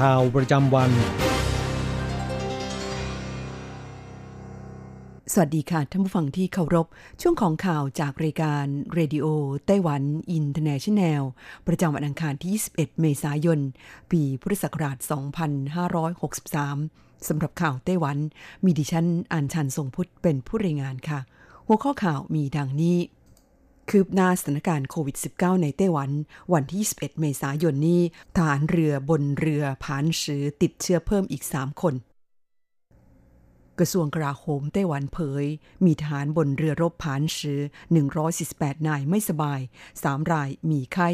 ข่าวประจำวัน สวัสดีค่ะท่านผู้ฟังที่เคารพ ช่วงของข่าวจากรายการเรดิโอไต้หวันอินเตอร์เนชันแนล ประจำวันอังคารที่ 21 เมษายน ปีพุทธศักราช 2563 สำหรับข่าวไต้หวัน มีดิฉันอัญชันทรงพุทธเป็นผู้รายงานค่ะ หัวข้อข่าวมีดังนี้ คืบหน้าสถานการณ์โควิด -19 ในไต้หวัน วันที่ 21 เมษายนนี้ทหารเรือบนเรือผานสือติดเชื้อเพิ่มอีก 3 คน กระทรวงกลาโหมไต้หวันเผย มีทหารบนเรือรบผานสือ 148 นายไม่สบาย 3 รายมีไข้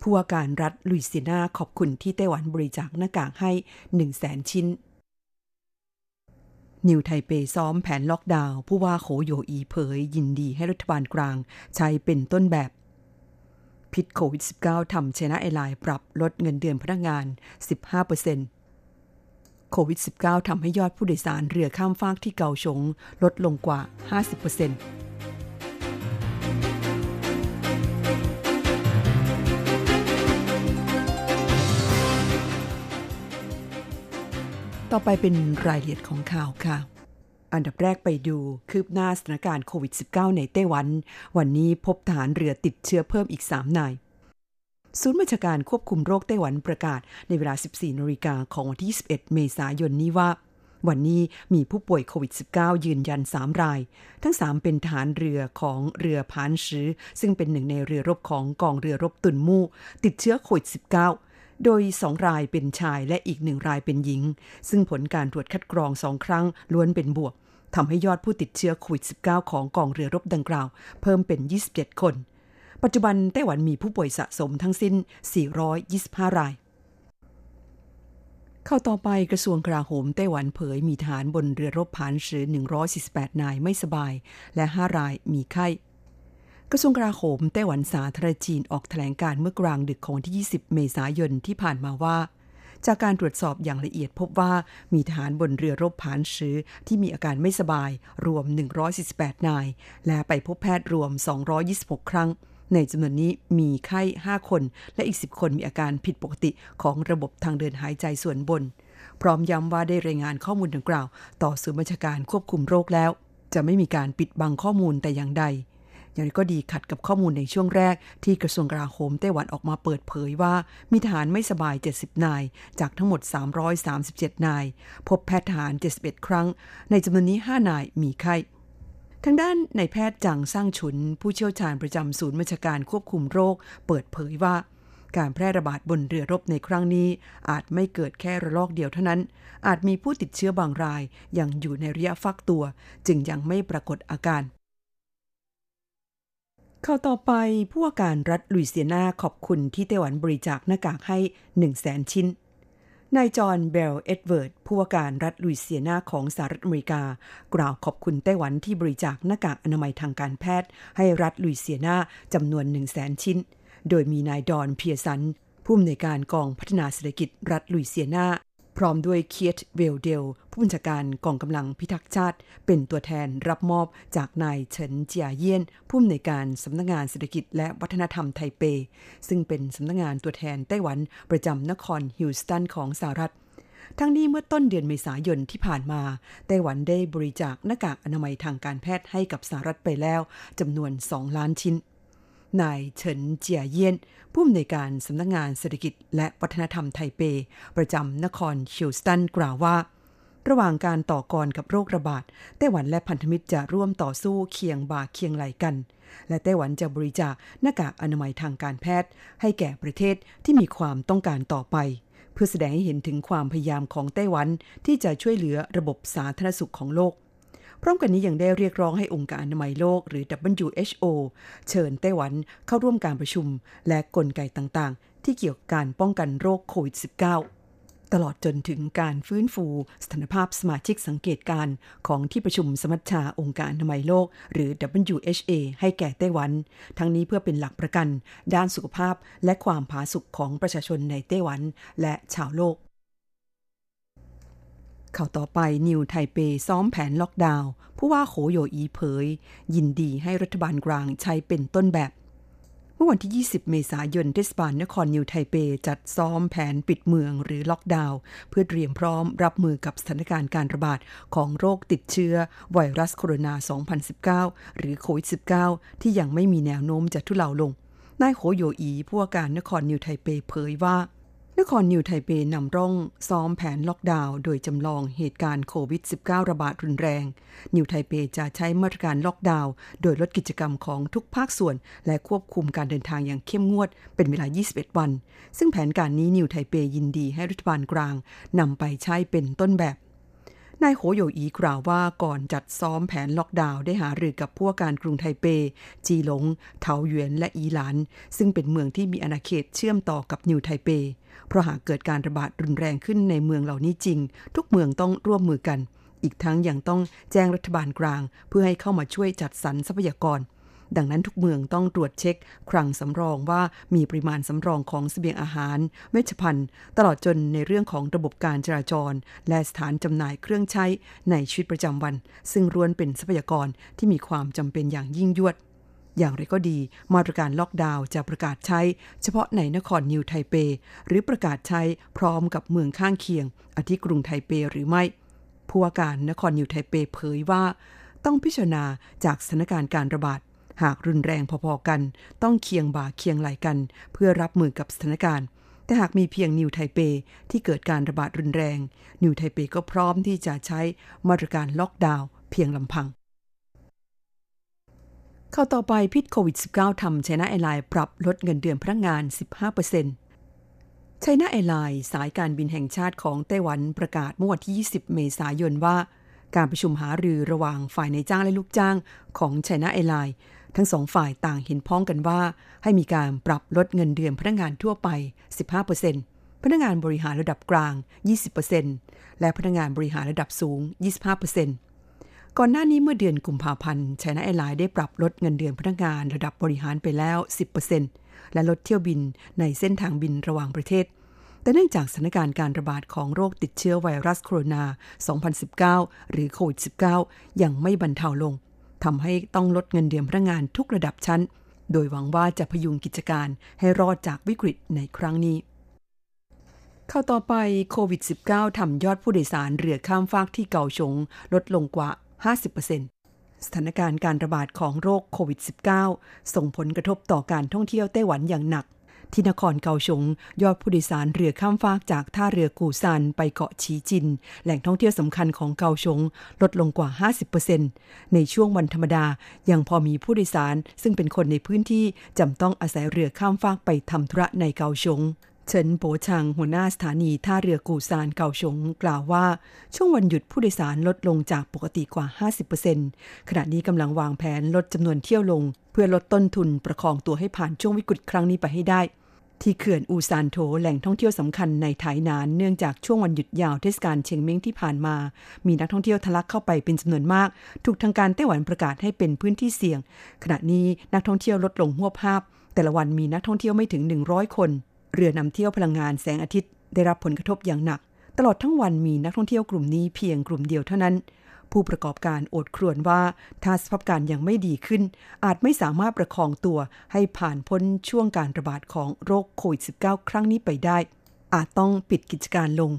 ผู้ว่าการรัฐลุยเซียนาขอบคุณที่ไต้หวันบริจาคหน้ากากให้ 100,000 ชิ้น นิวไทเปซ้อมแผนล็อกดาวน์ผู้ว่าโขโยอีเผย ยินดีให้รัฐบาลกลาง ใช้เป็นต้นแบบ พิษโควิด -19 ทำชนะไอไลน์ปรับลดเงินเดือนพนักงาน 15%โควิด -19 ทำให้ยอดผู้โดยสารเรือข้ามฟากที่เกาชง ลดลงกว่า 50% ต่อไปเป็นรายละเอียดของข่าวค่ะ อันดับแรกไปดูคืบหน้าสถานการณ์โควิด -19 ในไต้หวัน วันนี้พบทหารเรือติดเชื้อเพิ่มอีก 3 นายศูนย์บัญชาการควบคุมโรคไต้หวันประกาศในเวลา 14นาฬิกาของวันที่ 21 เมษายนนี้ว่า วันนี้มีผู้ป่วยโควิด -19 ยืนยัน 3 ราย ทั้ง 3 เป็นทหารเรือของเรือพานชื้อ ซึ่งเป็นหนึ่งในเรือรบของกองเรือรบตุนมู่ ติดเชื้อโควิด -19 โดย2รายเป็นชายและอีกหนึ่งรายเป็นหญิง ซึ่งผลการตรวจคัดกรองสองครั้งล้วนเป็นบวกทำให้ยอดผู้ติดเชื้อโควิด -19 ของกองเรือรบดังกล่าว เพิ่มเป็น 27 คน ปัจจุบันไต้หวันมีผู้ป่วยสะสมทั้งสิ้น 425 ราย เข้าต่อไปกระทรวงกลาโหมไต้หวันเผยมีทหารบนเรือรบผานสือ148 นายไม่สบาย และ 5 รายมีไข้ กระทรวงกลาโหมไต้หวันสาธารณจีนออกแถลงการเมื่อกลางดึกของวันที่ 20 เมษายนที่ผ่านมาว่า จากการตรวจสอบอย่างละเอียดพบว่ามีทหารบนเรือรบผานซื้อที่มีอาการไม่สบายรวม 148 นาย และไปพบแพทย์รวม 226 ครั้ง ในจำนวนนี้มีไข้ 5 คน และอีก 10 คนมีอาการผิดปกติของระบบทางเดินหายใจส่วนบน พร้อมย้ำว่าได้รายงานข้อมูลดังกล่าว ต่อศูนย์บัญชาการควบคุมโรคแล้ว จะไม่มีการปิดบังข้อมูลแต่อย่างใด อย่างไรก็ดีขัดกับข้อมูลในช่วงแรก ที่กระทรวงกลาโหมไต้หวันออกมาเปิดเผยว่า มีทหารไม่สบาย 70 นาย จากทั้งหมด 337 นาย พบแพทย์ทหาร 71 ครั้ง ในจำนวนนี้ 5 นายมีไข้ทางด้านนายแพทย์จังสร้างฉุน ผู้เชี่ยวชาญประจำศูนย์บัญชาการควบคุมโรค เปิดเผยว่า การแพร่ระบาดบนเรือรบในครั้งนี้ อาจไม่เกิดแค่ระลอกเดียวเท่านั้น อาจมีผู้ติดเชื้อบางรายยังอยู่ในระยะฟักตัว จึงยังไม่ปรากฏอาการ ข่าวต่อไปผู้ว่าการรัฐลุยเซียนาขอบคุณที่ไต้หวันบริจาคหน้ากากให้ 1 0 0 0 0แสนชิ้น นายจอห์นเบลเอ็ดเวิร์ดผู้ว่าการรัฐลุยเซียนาของสหรัฐอเมริกา กล่าวขอบคุณไต้หวันที่บริจาคหน้ากากอนามัยทางการแพทย์ ให้รัฐลุยเซียนาจำนวน 1 0 0 0 0แสนชิ้น โดยมีนายดอนเพียสันผู้อำนวยการกองพัฒนาเศรษฐกิจรัฐลุยเซียนา พร้อมด้วยเคียตเวลเดล ผู้บัญชาการกองกำลังพิทักษ์ชาติ เป็นตัวแทนรับมอบจากนายเฉินเจียเยี่ยน ผู้อำนวยการสำนักงานเศรษฐกิจและวัฒนธรรมไทเป ซึ่งเป็นสำนักงานตัวแทนไต้หวันประจำนครฮิวสตันของสหรัฐทั้งนี้เมื่อต้นเดือนเมษายนที่ผ่านมา ไต้หวันได้บริจาคหน้ากากอนามัยทางการแพทย์ให้กับสหรัฐไปแล้วจำนวน 2 ล้านชิ้น นายเฉินเจียเยียนผู้อำนวยการสำนักงงานเศรษฐกิจและวัฒนธรรมไทเป ประจำนครฮิวสตันกล่าวว่า ระหว่างการต่อกรกับโรคระบาดไต้หวันและพันธมิตรจะร่วมต่อสู้เคียงบ่าเคียงไหลกัน และไต้หวันจะบริจาคหน้ากากอนามัยทางการแพทย์ ให้แก่ประเทศที่มีความต้องการต่อไป เพื่อแสดงให้เห็นถึงความพยายามของไต้หวันที่จะช่วยเหลือระบบสาธารณสุขของโลก พร้อมกันนี้ยังได้เรียกร้องให้องค์การอนามัยโลกหรือ WHO เชิญไต้หวันเข้าร่วมการประชุม และกลไกต่างๆ ที่เกี่ยวกับการป้องกันโรคโควิด -19 ตลอดจนถึงการฟื้นฟูสถานภาพสมาชิกสังเกตการของที่ประชุมสมัชชาองค์การอนามัยโลก หรือ WHA ให้แก่ไต้หวัน ทั้งนี้เพื่อเป็นหลักประกัน ด้านสุขภาพและความผาสุกของประชาชนในไต้หวัน และชาวโลก ข่าวต่อไปนิวไทเปซ้อมแผนล็อกดาวน์ผู้ว่าโขโยอีเผย ยินดีให้รัฐบาลกลางใช้เป็นต้นแบบ เมื่อวันที่ 20 เมษายนเทศบาลนครนิวไทเปจัดซ้อมแผนปิดเมืองหรือล็อกดาวน์เพื่อเตรียมพร้อมรับมือกับสถานการณ์การระบาดของโรคติดเชื้อ ไวรัสโคโรนา 2019 หรือโควิด -19 ที่ยังไม่มีแนวโน้มจะทุเลาลงนายโขโยอีผู้ว่าการนครนิวไทเปเผยว่า นครนิวไทเปนำร่องซ้อมแผนล็อกดาวน์โดยจำลองเหตุการณ์โควิด -19 ระบาดรุนแรง นิวไทเปจะใช้มาตรการล็อกดาวน์โดยลดกิจกรรมของทุกภาคส่วน และควบคุมการเดินทางอย่างเข้มงวดเป็นเวลา 21 วัน ซึ่งแผนการนี้นิวไทเปยินดีให้รัฐบาลกลางนำไปใช้เป็นต้นแบบนายโหโยอีกล่าวว่าก่อนจัดซ้อมแผนล็อกดาวน์ได้หารือกับผู้ว่าการกรุงไทเป จีหลงเถาหยวนและอีหลาน ซึ่งเป็นเมืองที่มีอาณาเขตเชื่อมต่อกับนิวไทเป เพราะหากเกิดการระบาดรุนแรงขึ้นในเมืองเหล่านี้จริง ทุกเมืองต้องร่วมมือกัน อีกทั้งยังต้องแจ้งรัฐบาลกลาง เพื่อให้เข้ามาช่วยจัดสรรทรัพยากร ดังนั้นทุกเมืองต้องตรวจเช็ค คลังสำรองว่ามีปริมาณสำรองของสเสบียงอาหาร เวชภัณฑ์ ตลอดจนในเรื่องของระบบการจราจร และสถานจำหน่ายเครื่องใช้ในชีวิตประจำวัน ซึ่งล้วนเป็นทรัพยากรที่มีความจำเป็นอย่างยิ่งยวด อย่างไรก็ดี มาตรการล็อกดาวน์จะประกาศใช้ เฉพาะในนครนิวไทเป หรือประกาศใช้พร้อมกับเมืองข้างเคียง อาทิกรุงไทเปหรือไม่ ผู้ว่าการนครนิวไทเปเผยว่า ต้องพิจารณาจากสถานการณ์การระบาด หากรุนแรงพอๆกัน ต้องเคียงบ่าเคียงไหล่กัน เพื่อรับมือกับสถานการณ์แต่หากมีเพียงนิวไทเปที่เกิดการระบาดรุนแรง นิวไทเปก็พร้อมที่จะใช้มาตรการล็อกดาวน์เพียงลำพัง ข่าวต่อไปพิษโควิด -19 ทำไชน่าแอร์ไลน์ปรับลดเงินเดือนพนักงาน 15%ไชน่าแอร์ไลน์สายการบินแห่งชาติของไต้หวันประกาศเมื่อวันที่ 20 เมษายนว่า การประชุมหารือระหว่างฝ่ายนายจ้างและลูกจ้างของไชน่าแอร์ไลน์ทั้งสองฝ่ายต่างเห็นพ้องกันว่า ให้มีการปรับลดเงินเดือนพนักงานทั่วไป 15%พนักงานบริหารระดับกลาง 20%และพนักงานบริหารระดับสูง 25% ก่อนหน้านี้เมื่อเดือนกุมภาพันธ์ไชน่าแอร์ไลน์ได้ปรับลดเงินเดือนพนักงานระดับบริหารไปแล้ว 10%และลดเที่ยวบินในเส้นทางบินระหว่างประเทศ แต่เนื่องจากสถานการณ์การระบาดของโรคติดเชื้อไวรัสโคโรนา 2019 หรือโควิด -19 ยังไม่บรรเทาลงทำให้ต้องลดเงินเดือนพนักงานทุกระดับชั้น โดยหวังว่าจะพยุงกิจการให้รอดจากวิกฤตในครั้งนี้เข้าต่อไปโควิด -19 ทำยอดผู้โดยสารเรือข้ามฟากที่เก่าชง ลดลงกว่า 50%สถานการณ์การระบาดของโรคโควิด -19 ส่งผลกระทบต่อการท่องเที่ยวไต้หวันอย่างหนัก ที่นครเกาชง ยอดผู้โดยสารเรือข้ามฟากจากท่าเรือกูซานไปเกาะฉีจิน แหล่งท่องเที่ยวสำคัญของเกาชง ลดลงกว่า 50%ในช่วงวันธรรมดายังพอมีผู้โดยสาร ซึ่งเป็นคนในพื้นที่จำต้องอาศัยเรือข้ามฟากไปทำธุระในเกาชง เฉินโปชังหัวหน้าสถานีท่าเรือกูซานเกาชงกล่าวว่า ช่วงวันหยุดผู้โดยสารลดลงจากปกติกว่า 50%ขณะนี้กำลังวางแผนลดจำนวนเที่ยวลง เพื่อลดต้นทุนประคองตัวให้ผ่านช่วงวิกฤตครั้งนี้ไปให้ได้ ที่เขื่อนอูซานโถแหล่งท่องเที่ยวสำคัญในไถนานเนื่องจากช่วงวันหยุดยาวเทศกาลเชียงเม้งที่ผ่านมา มีนักท่องเที่ยวทะลักเข้าไปเป็นจำนวนมาก ถูกทางการไต้หวันประกาศให้เป็นพื้นที่เสี่ยง ขณะนี้นักท่องเที่ยวลดลงหัวภาพแต่ละวันมีนักท่องเที่ยวไม่ถึง 100 คน เรือนำเที่ยวพลังงานแสงอาทิตย์ได้รับผลกระทบอย่างหนัก ตลอดทั้งวันมีนักท่องเที่ยวกลุ่มนี้เพียงกลุ่มเดียวเท่านั้น ผู้ประกอบการอดครวญว่าถ้าสภาพการยังไม่ดีขึ้น อาจไม่สามารถประคองตัวให้ผ่านพ้นช่วงการระบาดของโรคโควิด -19 ครั้งนี้ไปได้ อาจต้องปิดกิจการลง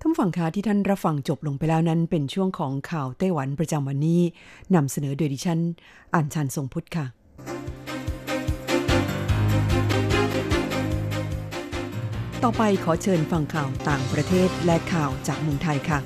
ท่านฝั่งคาที่ท่านรับฟังจบลงไปแล้วนั้น เป็นช่วงของข่าวไต้หวันประจำวันนี้นำเสนอโดยดิฉันอัญชันทรงพุทธค่ะ ต่อไปขอเชิญฟังข่าวต่างประเทศและข่าวจากเมืองไทยค่ะ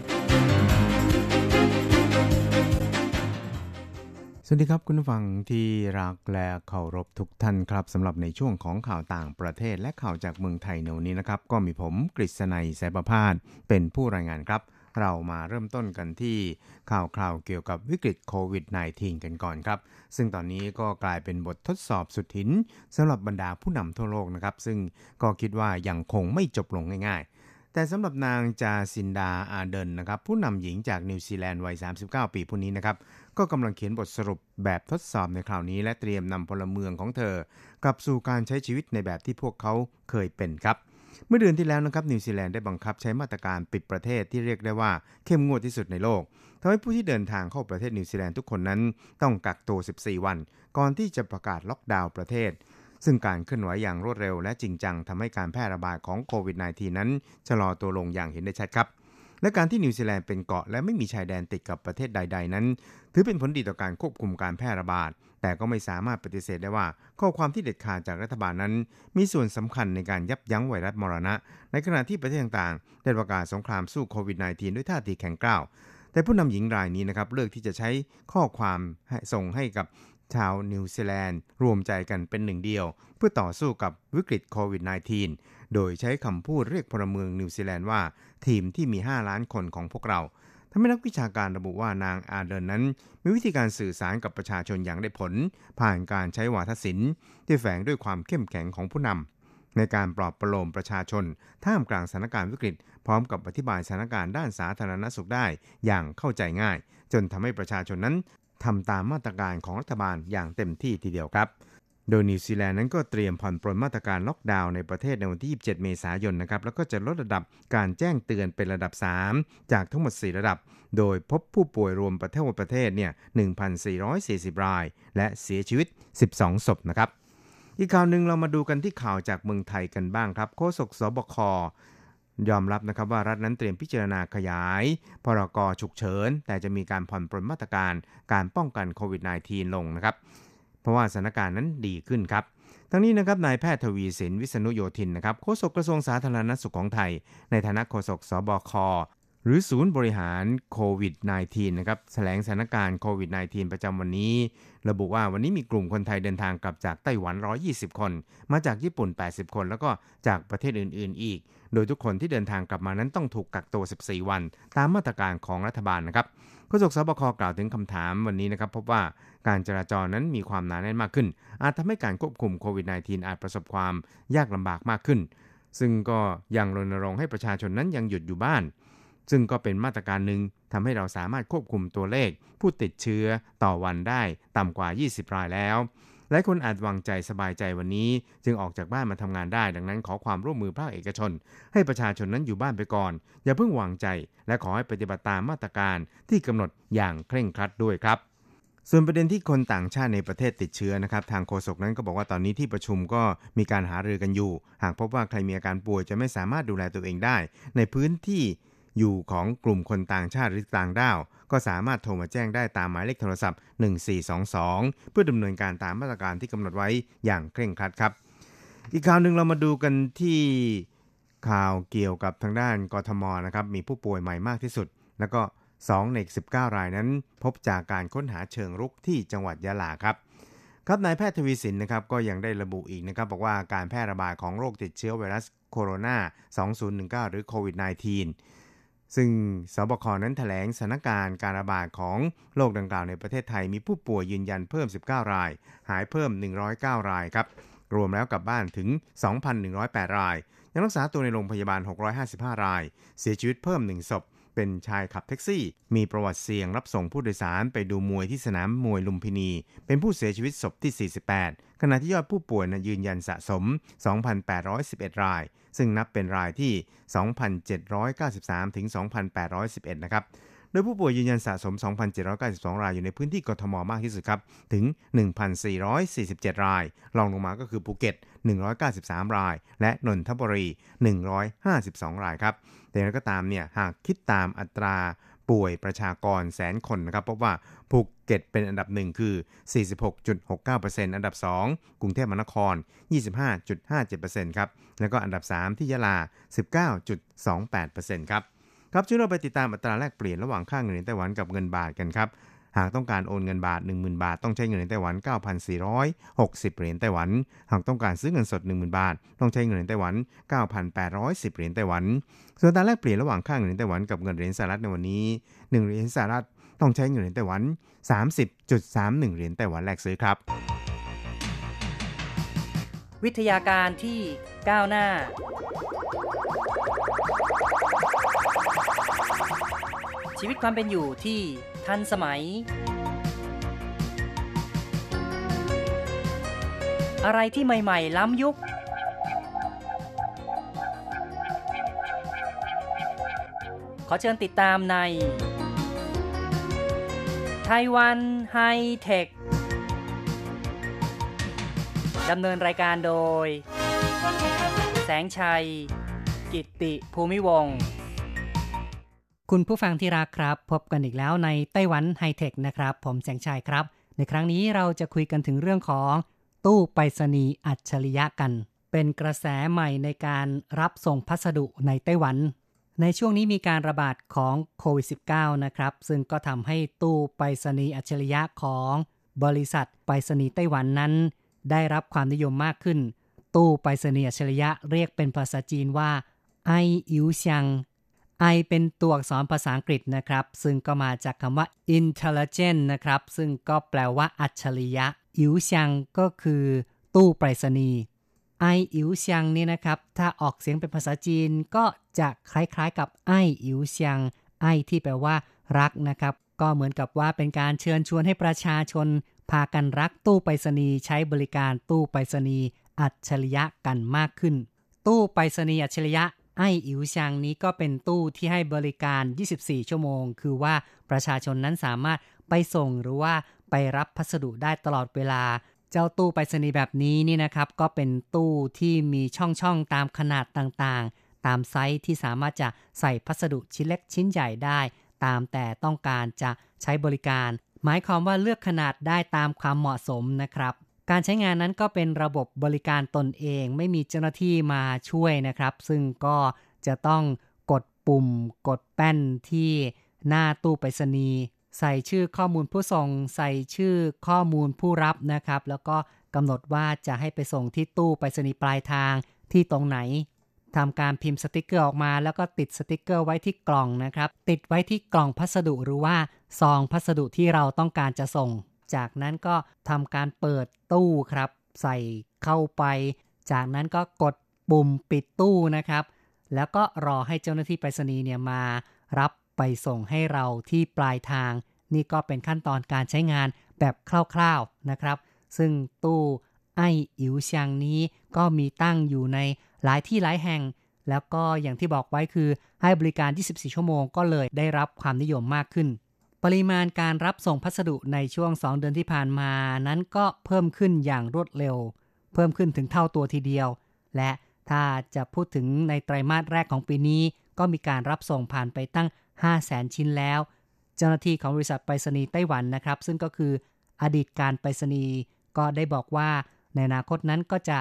สวัสดีครับคุณฟังที่รักและเคารพทุกท่านครับสำหรับในช่วงของข่าวต่างประเทศและข่าวจากเมืองไทยในวันนี้นะครับ ก็มีผมกฤษณัยสายประพาสเป็นผู้รายงานครับ เรามาเริ่มต้นกันที่ข่าวคราวเกี่ยวกับวิกฤตโควิด -19 กันก่อนครับ ซึ่งตอนนี้ก็กลายเป็นบททดสอบสุดหินสำหรับบรรดาผู้นำทั่วโลกนะครับ ซึ่งก็คิดว่ายังคงไม่จบลงง่ายๆ แต่สำหรับนางจาซินดาอาเดนนะครับ ผู้นำหญิงจากนิวซีแลนด์วัย 39 ปีผู้นี้นะครับ ก็กำลังเขียนบทสรุปแบบทดสอบในคราวนี้ และเตรียมนำพลเมืองของเธอ กลับสู่การใช้ชีวิตในแบบที่พวกเขาเคยเป็นครับ เมื่อเดือนที่แล้วนะครับนิวซีแลนด์ได้บังคับใช้มาตรการปิดประเทศที่เรียกได้ว่าเข้มงวดที่สุดในโลกทำให้ผู้ที่เดินทางเข้าประเทศนิวซีแลนด์ทุกคนนั้นต้องกักตัว 14 วัน ก่อนที่จะประกาศล็อกดาวน์ประเทศ ซึ่งการเคลื่อนไหวอย่างรวดเร็วและจริงจังทำให้การแพร่ระบาดของโควิด -19 นั้นชะลอตัวลงอย่างเห็นได้ชัดครับและการที่นิวซีแลนด์เป็นเกาะและไม่มีชายแดนติดกับประเทศใด ๆ นั้น ถือเป็นผลดีต่อการควบคุมการแพร่ระบาด แต่ก็ไม่สามารถปฏิเสธได้ว่า ข้อความที่เด็ดขาดจากรัฐบาลนั้น มีส่วนสำคัญในการยับยั้งไวรัสมรณะ ในขณะที่ประเทศต่างๆ ได้ประกาศสงครามสู้โควิด -19 ด้วยท่าทีแข็งกร้าวแต่ผู้นำหญิงรายนี้นะครับเลือกที่จะใช้ข้อความส่งให้กับชาวนิวซีแลนด์ รวมใจกันเป็นหนึ่งเดียว เพื่อต่อสู้กับวิกฤตโควิด -19 โดยใช้คำพูดเรียกพลเมืองนิวซีแลนด์ว่า ทีมที่มี 5 ล้านคนของพวกเรา ทำให้นักวิชาการระบุว่านางอาเดนนั้น มีวิธีการสื่อสารกับประชาชนอย่างได้ผล ผ่านการใช้วาทศิลป์ที่แฝงด้วยความเข้มแข็งของผู้นำในการปลอบประโลมประชาชน ท่ามกลางสถานการณ์วิกฤต พร้อมกับอธิบายสถานการณ์ด้านสาธารณสุขได้อย่างเข้าใจง่าย จนทำให้ประชาชนนั้นทำตามมาตรการของรัฐบาลอย่างเต็มที่ทีเดียวครับ โดยนิวซีแลนด์นั้นก็เตรียมผ่อนปลนมาตรการล็อกดาวน์ในประเทศในวันที่ 27 เมษายนนะครับ แล้วก็จะลดระดับการแจ้งเตือนเป็นระดับ 3 จากทั้งหมด 4 ระดับ โดยพบผู้ป่วยรวมประเทศประเทศเนี่ย 1,440 ราย และเสียชีวิต 12 ศพนะครับ อีกข่าวหนึ่งเรามาดูกันที่ข่าวจากเมืองไทยกันบ้างครับ โฆษกสบคยอมรับนะครับว่ารัฐนั้นเตรียมพิจารณาขยาย พรกฉุกเฉิน แต่จะมีการผ่อนปรนมาตรการการป้องกันโควิด -19 ลงนะครับ เพราะว่าสถานการณ์นั้นดีขึ้นครับ ทั้งนี้นะครับนายแพทย์ทวีสินวิษณุโยธินนะครับโฆษกกระทรวงสาธารณสุขของไทย ในฐานะโฆษกสบคหรือศูนย์บริหารโควิด -19 นะครับแถลงสถานการณ์โควิด -19 ประจำวันนี้ ระบุว่าวันนี้มีกลุ่มคนไทยเดินทางกลับจากไต้หวัน 120 คน มาจากญี่ปุ่น 80 คน แล้วก็จากประเทศอื่น ๆ อีก โดยทุกคนที่เดินทางกลับมานั้นต้องถูกกักตัว 14 วัน ตามมาตรการของรัฐบาลนะครับ โฆษกสบคกล่าวถึงคำถามวันนี้นะครับพบว่าการจราจรนั้นมีความหนาแน่นมากขึ้น อาจทำให้การควบคุมโควิด -19 อาจประสบความยากลำบากมากขึ้น ซึ่งก็ยังรณรงค์ให้ประชาชนนั้นยังหยุดอยู่บ้าน ซึ่งก็เป็นมาตรการหนึ่งทำให้เราสามารถควบคุมตัวเลข ผู้ติดเชื้อต่อวันได้ต่ำกว่า 20 รายแล้ว หลายคนอาจวางใจสบายใจวันนี้ จึงออกจากบ้านมาทำงานได้ ดังนั้นขอความร่วมมือภาคเอกชน ให้ประชาชนนั้นอยู่บ้านไปก่อน อย่าเพิ่งวางใจ และขอให้ปฏิบัติตามมาตรการที่กำหนดอย่างเคร่งครัดด้วยครับส่วนประเด็นที่คนต่างชาติในประเทศติดเชื้อนะครับทางโฆษกนั้นก็บอกว่าตอนนี้ที่ประชุมก็มีการหารือกันอยู่ หากพบว่าใครมีอาการป่วยจะไม่สามารถดูแลตัวเองได้ ในพื้นที่ อยู่ของกลุ่มคนต่างชาติหรือต่างด้าว ก็สามารถโทรมาแจ้งได้ตามหมายเลขโทรศัพท์ 1422 เพื่อดำเนินการตามมาตรการที่กำหนดไว้อย่างเคร่งครัดครับ อีกข่าวหนึ่งเรามาดูกันที่ข่าวเกี่ยวกับทางด้านกทมนะครับมีผู้ป่วยใหม่มากที่สุด แล้วก็ 2 ใน 19 รายนั้น พบจากการค้นหาเชิงรุกที่จังหวัดยะลาครับครับนายแพทย์ทวีสินนะครับก็ยังได้ระบุอีกนะครับบอกว่าการแพร่ระบาดของโรคติดเชื้อไวรัสโคโรนา 2019 หรือโควิด -19 ซึ่งสบคนั้นถแถลงสถานการณ์การระบาดของโรคดังกล่าวในประเทศไทยมีผู้ป่วยยืนยันเพิ่ม 19 ราย หายเพิ่ม 109 รายครับ รวมแล้วกลับบ้านถึง 2,108 ราย ยังรักษาตัวในโรงพยาบาล 655 ราย เสียชีวิตเพิ่ม 1 ศพ เป็นชายขับแท็กซี่ มีประวัติเสี่ยงรับส่งผู้โดยสารไปดูมวยที่สนามมวยลุมพินี เป็นผู้เสียชีวิตศพที่ 48 ขณะที่ยอดผู้ป่วยนะยืนยันสะสม 2,811 ราย ซึ่งนับเป็นรายที่ 2,793 ถึง 2,811 นะครับ โดยผู้ป่วยยืนยันสะสม 2,792 รายอยู่ในพื้นที่กทมมากที่สุดครับ ถึง 1,447 ราย รองลงมาก็คือภูเก็ต 193 ราย และนนทบุรี 152 รายครับแต่ก็ตามเนี่ยหากคิดตามอัตรา ป่วยประชากรแสนคนนะครับพบว่าภูเก็ตเป็นอันดับหนึ่งคือ 46.69%อันดับ 2 กรุงเทพมหานคร 25.57%ครับแล้วก็อันดับ 3 ที่ยะลา 19.28%ครับครับช่วยเราไปติดตามอัตราแลกเปลี่ยนระหว่างค่าเงินไต้หวันกับเงินบาทกันครับ หากต้องการโอนเงินบาท 10,000 บาท ต้องใช้เงินในไต้หวัน 9,460 เหรียญไต้หวัน หากต้องการซื้อเงินสด 10,000 บาท ต้องใช้เงินในไต้หวัน 9,810 เหรียญไต้หวัน ส่วนตราแลกเปลี่ยนระหว่างค่าเงินในไต้หวันกับเงินเหรียญสหรัฐในวันนี้ 1 เหรียญสหรัฐต้องใช้เงินเหรียญไต้หวัน 30.31 เหรียญไต้หวันแลกซื้อครับ วิทยาการที่ก้าวหน้าชีวิตความเป็นอยู่ที่ ทันสมัย อะไรที่ใหม่ ๆ ล้ำยุค ขอเชิญติดตามในไต้หวันไฮเทคดำเนินรายการโดย แสงชัย กิตติภูมิวง คุณผู้ฟังที่รักครับ พบกันอีกแล้วในไต้หวันไฮเทคนะครับ ผมแสงชัยครับ ในครั้งนี้เราจะคุยกันถึงเรื่องของตู้ไปรษณีย์อัจฉริยะกัน เป็นกระแสใหม่ในการรับส่งพัสดุในไต้หวัน ในช่วงนี้มีการระบาดของโควิด -19 นะครับ ซึ่งก็ทำให้ตู้ไปรษณีย์อัจฉริยะของบริษัทไปรษณีย์ไต้หวันนั้น ได้รับความนิยมมากขึ้น ตู้ไปรษณีย์อัจฉริยะเรียกเป็นภาษาจีนว่า i郵箱 i เป็นตัวอักษรภาษาอังกฤษนะครับ ซึ่งก็มาจากคำว่า intelligent นะครับ ซึ่งก็แปลว่าอัจฉริยะ 郵箱 ก็คือตู้ไปรษณีย์ i郵箱 นี่นะครับ ถ้าออกเสียงเป็นภาษาจีนก็จะคล้ายๆกับ i郵箱ไอที่แปลว่า รักนะครับ ก็เหมือนกับว่าเป็นการเชิญชวนให้ประชาชน พากันรักตู้ไปรษณีย์ใช้บริการตู้ไปรษณีย์อัจฉริยะกันมากขึ้น ตู้ไปรษณีย์อัจฉริยะ ไออิ๋วชางนี้ก็เป็นตู้ที่ให้บริการ 24 ชั่วโมง คือว่าประชาชนนั้นสามารถไปส่งหรือว่าไปรับพัสดุได้ตลอดเวลา เจ้าตู้ไปรษณีย์แบบนี้นี่นะครับ ก็เป็นตู้ที่มีช่องๆตามขนาดต่างๆ ตามไซส์ที่สามารถจะใส่พัสดุชิ้นเล็กชิ้นใหญ่ได้ ตามแต่ต้องการจะใช้บริการ หมายความว่าเลือกขนาดได้ตามความเหมาะสมนะครับ การใช้งานนั้นก็เป็นระบบบริการตนเอง ไม่มีเจ้าหน้าที่มาช่วยนะครับ ซึ่งก็จะต้องกดปุ่ม กดแป้นที่หน้าตู้ไปรษณีย์ใส่ชื่อข้อมูลผู้ส่ง ใส่ชื่อข้อมูลผู้รับนะครับ แล้วก็กำหนดว่าจะให้ไปส่งที่ตู้ไปรษณีย์ปลายทางที่ตรงไหนทำการพิมพ์สติกเกอร์ออกมา แล้วก็ติดสติกเกอร์ไว้ที่กล่องนะครับ ติดไว้ที่กล่องพัสดุหรือว่าซองพัสดุที่เราต้องการจะส่ง จากนั้นก็ทำการเปิดตู้ครับ ใส่เข้าไป จากนั้นก็กดปุ่มปิดตู้นะครับ แล้วก็รอให้เจ้าหน้าที่ไปรษณีย์เนี่ยมา รับไปส่งให้เราที่ปลายทาง นี่ก็เป็นขั้นตอนการใช้งานแบบคร่าวๆนะครับ ซึ่งตู้ไออิ๋วเชียงนี้ก็มีตั้งอยู่ในหลายที่หลายแห่ง แล้วก็อย่างที่บอกไว้คือให้บริการ 24 ชั่วโมงก็เลยได้รับความนิยมมากขึ้น ปริมาณการรับส่งพัสดุในช่วง 2 เดือนที่ผ่านมานั้นก็เพิ่มขึ้นอย่างรวดเร็ว เพิ่มขึ้นถึงเท่าตัวทีเดียว และถ้าจะพูดถึงในไตรมาสแรกของปีนี้ ก็มีการรับส่งผ่านไปตั้ง 5 0 0แสนชิ้นแล้ว เจ้าหน้าที่ของบริษัทไปรษณีย์ไต้หวันนะครับ ซึ่งก็คืออดีตการไปรษณีย์ก็ได้บอกว่า ในอนาคตนั้นก็จะ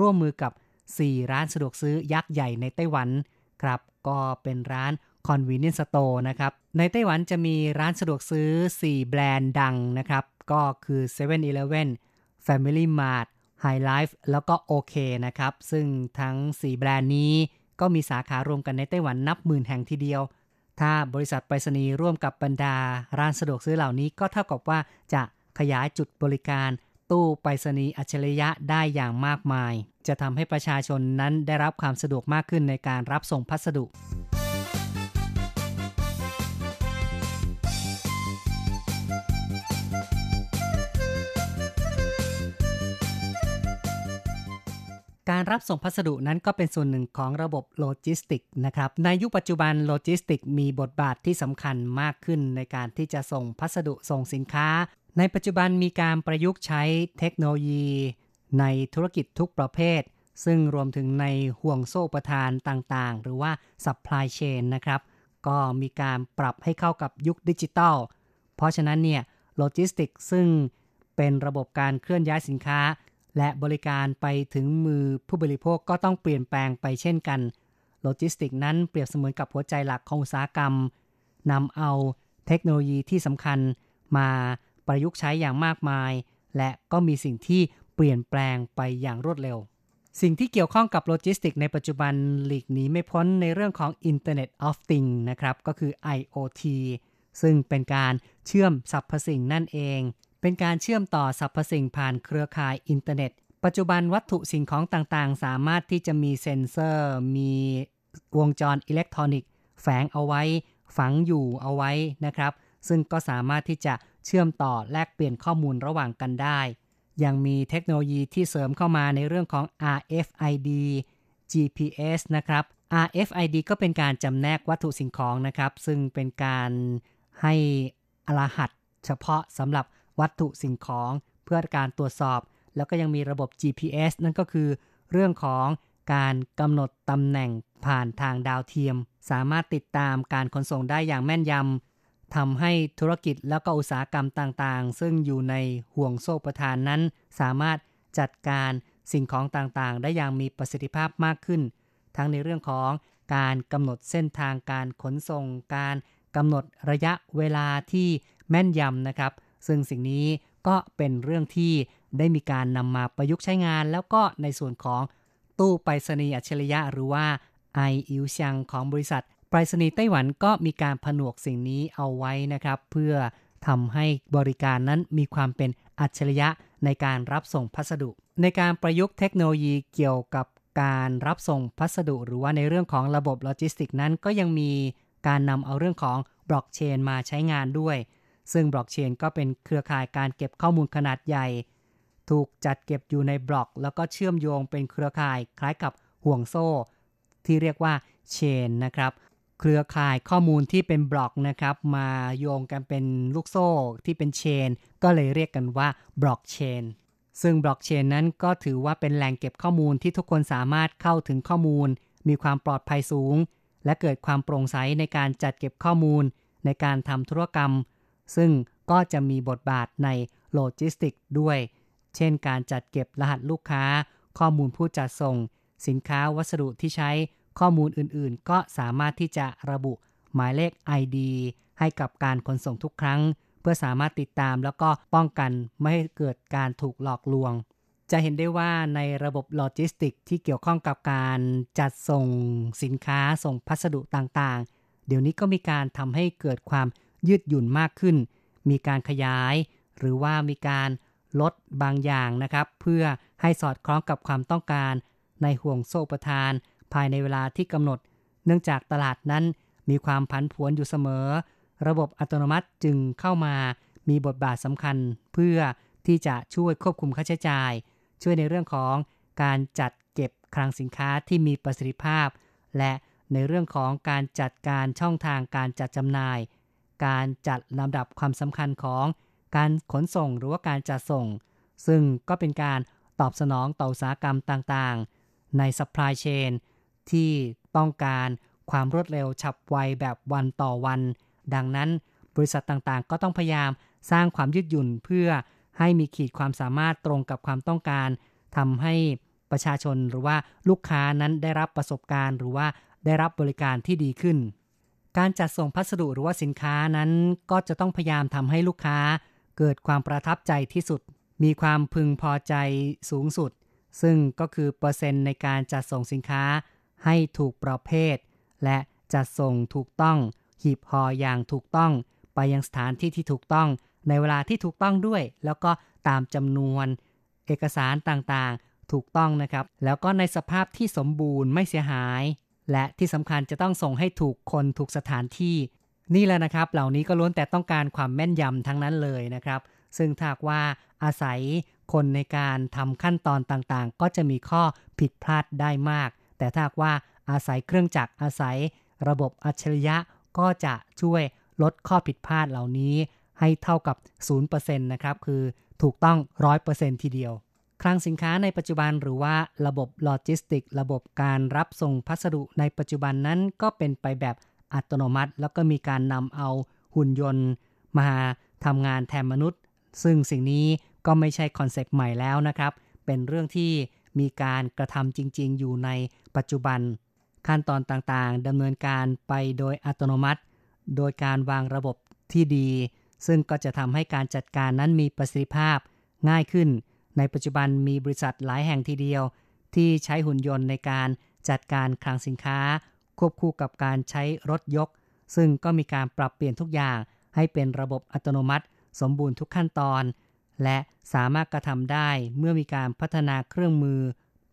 ร่วมมือกับ 4 ร้านสะดวกซื้อยักษ์ใหญ่ในไต้หวันครับก็เป็นร้าน Convenience Store นะครับ ในไต้หวันจะมีร้านสะดวกซื้อ 4 แบรนด์ดังนะครับ ก็คือ 7-Eleven Family Mart High Life แล้วก็ OK นะครับ ซึ่งทั้ง 4 แบรนด์นี้ก็มีสาขารวมกันในไต้หวันนับหมื่นแห่งทีเดียว ถ้าบริษัทไปรษณีย์ร่วมกับบรรดา ร้านสะดวกซื้อเหล่านี้ก็เท่ากับว่าจะขยายจุดบริการตู้ไปรษณีย์อัจฉริยะได้อย่างมากมาย จะทำให้ประชาชนนั้นได้รับความสะดวกมากขึ้นในการรับส่งพัสดุ การรับส่งพัสดุนั้นก็เป็นส่วนหนึ่งของระบบโลจิสติกนะครับ ในยุคปัจจุบันโลจิสติกมีบทบาทที่สำคัญมากขึ้นในการที่จะส่งพัสดุส่งสินค้า ในปัจจุบันมีการประยุกต์ใช้เทคโนโลยี ในธุรกิจทุกประเภท ซึ่งรวมถึงในห่วงโซ่อุปทานต่างๆ หรือว่า supply chain นะครับ ก็มีการปรับให้เข้ากับยุคดิจิทัลเพราะฉะนั้นเนี่ยโลจิสติกซึ่งเป็นระบบการเคลื่อนย้ายสินค้า และบริการไปถึงมือผู้บริโภคก็ต้องเปลี่ยนแปลงไปเช่นกัน โลจิสติกนั้นเปรียบเสมือนกับหัวใจหลักของอุตสาหกรรมนำเอาเทคโนโลยีที่สำคัญมาประยุกต์ใช้อย่างมากมาย และก็มีสิ่งที่เปลี่ยนแปลงไปอย่างรวดเร็ว สิ่งที่เกี่ยวข้องกับโลจิสติกในปัจจุบันหลีกหนีไม่พ้นในเรื่องของ Internet of Things นะครับ ก็คือ IoT ซึ่งเป็นการเชื่อมสรรพสิ่งนั่นเอง เป็นการเชื่อมต่อสรรพสิ่งผ่านเครือข่ายอินเทอร์เน็ต ปัจจุบันวัตถุสิ่งของต่างๆ สามารถที่จะมีเซ็นเซอร์ มีวงจรอิเล็กทรอนิกส์ แฝงเอาไว้ ฝังอยู่เอาไว้นะครับ ซึ่งก็สามารถที่จะเชื่อมต่อแลกเปลี่ยนข้อมูลระหว่างกันได้ ยังมีเทคโนโลยีที่เสริมเข้ามาในเรื่องของ RFID GPS นะครับ RFID ก็เป็นการจำแนกวัตถุสิ่งของนะครับ ซึ่งเป็นการให้อรหัสเฉพาะสำหรับ วัตถุสิ่งของเพื่อการตรวจสอบ แล้วก็ยังมีระบบ GPS นั่นก็คือ เรื่องของการกำหนดตำแหน่งผ่านทางดาวเทียม สามารถติดตามการขนส่งได้อย่างแม่นยำทำให้ธุรกิจแล้วก็อุตสาหกรรมต่างๆ ซึ่งอยู่ในห่วงโซ่ประทานนั้น สามารถจัดการสิ่งของต่างๆ ได้อย่างมีประสิทธิภาพมากขึ้น ทั้งในเรื่องของการกำหนดเส้นทางการขนส่ง การกำหนดระยะเวลาที่แม่นยำนะครับ ซึ่งสิ่งนี้ก็เป็นเรื่องที่ได้มีการนำมาประยุกต์ใช้งาน แล้วก็ในส่วนของตู้ไปรษณีย์อัจฉริยะหรือว่าไออิวชังของบริษัทไปรษณีย์ไต้หวันก็มีการผนวกสิ่งนี้เอาไว้นะครับ เพื่อทำให้บริการนั้นมีความเป็นอัจฉริยะในการรับส่งพัสดุ ในการประยุกต์เทคโนโลยีเกี่ยวกับการรับส่งพัสดุ หรือว่าในเรื่องของระบบโลจิสติกนั้นก็ยังมีการนำเอาเรื่องของบล็อกเชนมาใช้งานด้วย ซึ่งบล็อกเชนก็เป็นเครือข่ายการเก็บข้อมูลขนาดใหญ่ ถูกจัดเก็บอยู่ในบล็อก แล้วก็เชื่อมโยงเป็นเครือข่ายคล้ายกับห่วงโซ่ ที่เรียกว่าเชนนะครับ เครือข่ายข้อมูลที่เป็นบล็อกนะครับมาโยงกันเป็นลูกโซ่ที่เป็น chain ก็เลยเรียกกันว่าบล็อกเชนซึ่งบล็อกเชนนั้นก็ถือว่าเป็นแหล่งเก็บข้อมูลที่ทุกคนสามารถเข้าถึงข้อมูล มีความปลอดภัยสูง และเกิดความโปร่งใสในการจัดเก็บข้อมูล ในการทำธุรกรรม ซึ่งก็จะมีบทบาทในโลจิสติกด้วย เช่นการจัดเก็บรหัสลูกค้า ข้อมูลผู้จัดส่ง สินค้าวัสดุที่ใช้ ข้อมูลอื่นๆ ก็สามารถที่จะระบุหมายเลข ID ให้กับการขนส่งทุกครั้ง เพื่อสามารถติดตามแล้วก็ป้องกันไม่ให้เกิดการถูกหลอกลวง จะเห็นได้ว่าในระบบโลจิสติกที่เกี่ยวข้องกับการจัดส่งสินค้าส่งพัสดุต่างๆ เดี๋ยวนี้ก็มีการทำให้เกิดความ ยืดหยุ่นมากขึ้น มีการขยาย หรือว่ามีการลดบางอย่างนะครับ เพื่อให้สอดคล้องกับความต้องการ ในห่วงโซ่ประทาน ภายในเวลาที่กำหนด เนื่องจากตลาดนั้นมีความผันผวนอยู่เสมอ ระบบอัตโนมัติจึงเข้ามามีบทบาทสำคัญ เพื่อที่จะช่วยควบคุมค่าใช้จ่าย ช่วยในเรื่องของการจัดเก็บคลังสินค้าที่มีประสิทธิภาพ และในเรื่องของการจัดการช่องทางการจัดจำหน่าย การจัดลำดับความสำคัญของการขนส่งหรือว่าการจัดส่ง ซึ่งก็เป็นการตอบสนองต่ออุตสาหกรรมต่างๆ ใน supply chain ที่ต้องการความรวดเร็วฉับไวแบบวันต่อวัน ดังนั้นบริษัทต่างๆ ก็ต้องพยายามสร้างความยืดหยุ่นเพื่อให้มีขีดความสามารถตรงกับความต้องการทำให้ประชาชนหรือว่าลูกค้านั้นได้รับประสบการณ์ หรือว่าได้รับบริการที่ดีขึ้น การจัดส่งพัสดุหรือว่าสินค้านั้น ก็จะต้องพยายามทำให้ลูกค้า เกิดความประทับใจที่สุด มีความพึงพอใจสูงสุด ซึ่งก็คือเปอร์เซ็นต์ในการจัดส่งสินค้า ให้ถูกประเภท และจัดส่งถูกต้อง หีบห่ออย่างถูกต้อง ไปยังสถานที่ที่ถูกต้อง ในเวลาที่ถูกต้องด้วย แล้วก็ตามจำนวน เอกสารต่างๆ ถูกต้องนะครับ แล้วก็ในสภาพที่สมบูรณ์ไม่เสียหาย และที่สำคัญจะต้องส่งให้ถูกคนถูกสถานที่ นี่แหละนะครับ เหล่านี้ก็ล้วนแต่ต้องการความแม่นยำทั้งนั้นเลยนะครับ ซึ่งถ้าว่าอาศัยคนในการทำขั้นตอนต่างๆ ก็จะมีข้อผิดพลาดได้มาก แต่ถ้าว่าอาศัยเครื่องจักรอาศัย ระบบอัจฉริยะก็จะช่วยลดข้อผิดพลาดเหล่านี้ให้เท่ากับ 0%นะครับ คือถูกต้อง 100%ทีเดียว คลังสินค้าในปัจจุบันหรือว่าระบบโลจิสติก ระบบการรับส่งพัสดุในปัจจุบันนั้นก็เป็นไปแบบอัตโนมัติ แล้วก็มีการนำเอาหุ่นยนต์ มาทำงานแทนมนุษย์ ซึ่งสิ่งนี้ก็ไม่ใช่คอนเซปต์ใหม่แล้วนะครับ เป็นเรื่องที่มีการกระทำจริง ๆ อยู่ในปัจจุบัน ขั้นตอนต่างๆดำเนินการไปโดยอัตโนมัติ โดยการวางระบบที่ดี ซึ่งก็จะทำให้การจัดการนั้นมีประสิทธิภาพง่ายขึ้น ในปัจจุบันมีบริษัทหลายแห่งทีเดียว ที่ใช้หุ่นยนต์ในการจัดการคลังสินค้า ควบคู่กับการใช้รถยก ซึ่งก็มีการปรับเปลี่ยนทุกอย่างให้เป็นระบบอัตโนมัติ สมบูรณ์ทุกขั้นตอน และสามารถกระทำได้เมื่อมีการพัฒนาเครื่องมือ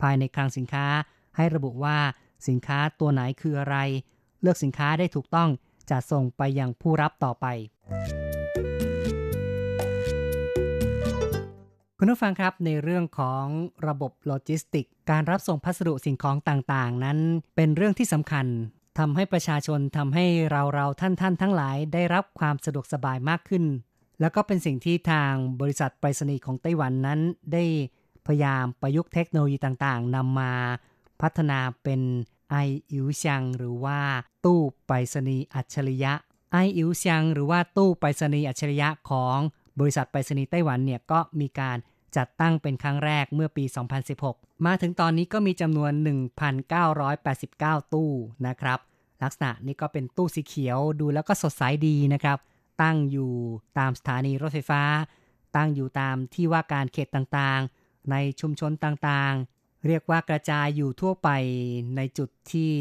ภายในคลังสินค้า ให้ระบุว่าสินค้าตัวไหนคืออะไร เลือกสินค้าได้ถูกต้องจะส่งไปยังผู้รับต่อไป คุณผู้ฟังครับในเรื่องของระบบโลจิสติก การรับส่งพัสดุสิ่งของต่างๆ นั้นเป็นเรื่องที่สำคัญทำให้ประชาชนทำให้เราเราท่านท่านทั้งหลายได้รับความสะดวกสบายมากขึ้น แล้วก็เป็นสิ่งที่ทางบริษัทไปรษณีย์ของไต้หวันนั้น ได้พยายามประยุกต์เทคโนโลยีต่างๆนำมาพัฒนาเป็นไออิวชังหรือว่าตู้ไปรษณีย์อัจฉริยะไออิวชังหรือว่าตู้ไปรษณีย์อัจฉริยะของบริษัทไปรษณีย์ไต้หวันเนี่ยก็มีการ จัดตั้งเป็นครั้งแรกเมื่อปี 2016 มาถึงตอนนี้ก็มีจำนวน 1,989 ตู้นะครับ ลักษณะนี้ก็เป็นตู้สีเขียวดูแล้วก็สดใสดีนะครับ ตั้งอยู่ตามสถานีรถไฟฟ้า ตั้งอยู่ตามที่ว่าการเขตต่างๆ ในชุมชนต่างๆ เรียกว่ากระจายอยู่ทั่วไปในจุดที่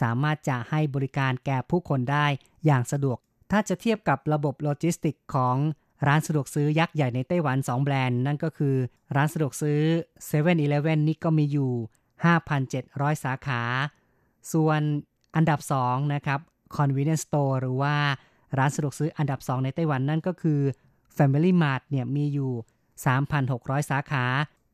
สามารถจะให้บริการแก่ผู้คนได้อย่างสะดวก ถ้าจะเทียบกับระบบโลจิสติกของ ร้านสะดวกซื้อยักษ์ใหญ่ในไต้หวัน 2 แบรนด์นั่นก็คือ ร้านสะดวกซื้อ7 e เ e ่ e อนี่ก็มีอยู่ 5,700 สาขา ส่วนอันดับ 2 นะครับ convenience store หรือว่าร้านสะดวกซื้ออันดับ 2 ในไต้หวันนั่นก็คือ Family Mart เนี่ยมีอยู่ 3,600 สาขา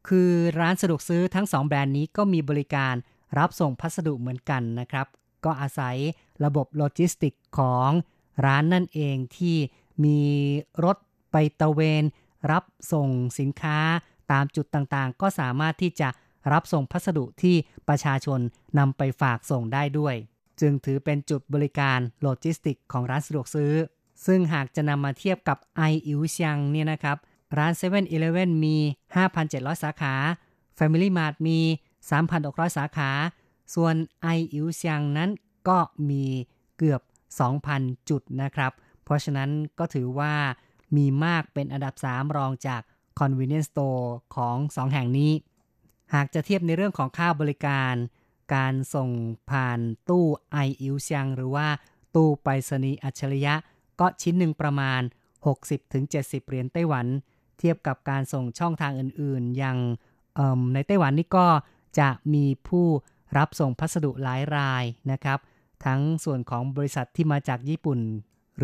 คือร้านสะดวกซื้อทั้ง 2 แบรนด์นี้ก็มีบริการรับส่งพัสดุเหมือนกันนะครับ ก็อาศัยระบบโลจิสติกของร้านนั่นเองที่มีรถ ไปตะเวน รับส่งสินค้าตามจุดต่างๆ ก็สามารถที่จะรับส่งพัสดุที่ประชาชนนำไปฝากส่งได้ด้วย จึงถือเป็นจุดบริการโลจิสติกของร้านสะดวกซื้อ ซึ่งหากจะนำมาเทียบกับไออิวเซียงเนี่ยนะครับ ร้าน 7-Eleven มี 5,700 สาขา Family Mart มี 3,600 สาขา ส่วนไออิวเซียงนั้นก็มีเกือบ 2,000 จุดนะครับ เพราะฉะนั้นก็ถือว่า มีมากเป็นอันดับ 3 รองจาก convenience store ของ 2 แห่งนี้ หากจะเทียบในเรื่องของค่าบริการ การส่งผ่านตู้ไออิวเซียงหรือว่าตู้ไปรษณีย์อัจฉริยะ ก็ชิ้นหนึ่งประมาณ 60-70 เหรียญไต้หวัน เทียบกับการส่งช่องทางอื่นๆ อย่างในไต้หวันนี่ก็จะมีผู้รับส่งพัสดุหลายรายนะครับ ทั้งส่วนของบริษัทที่มาจากญี่ปุ่น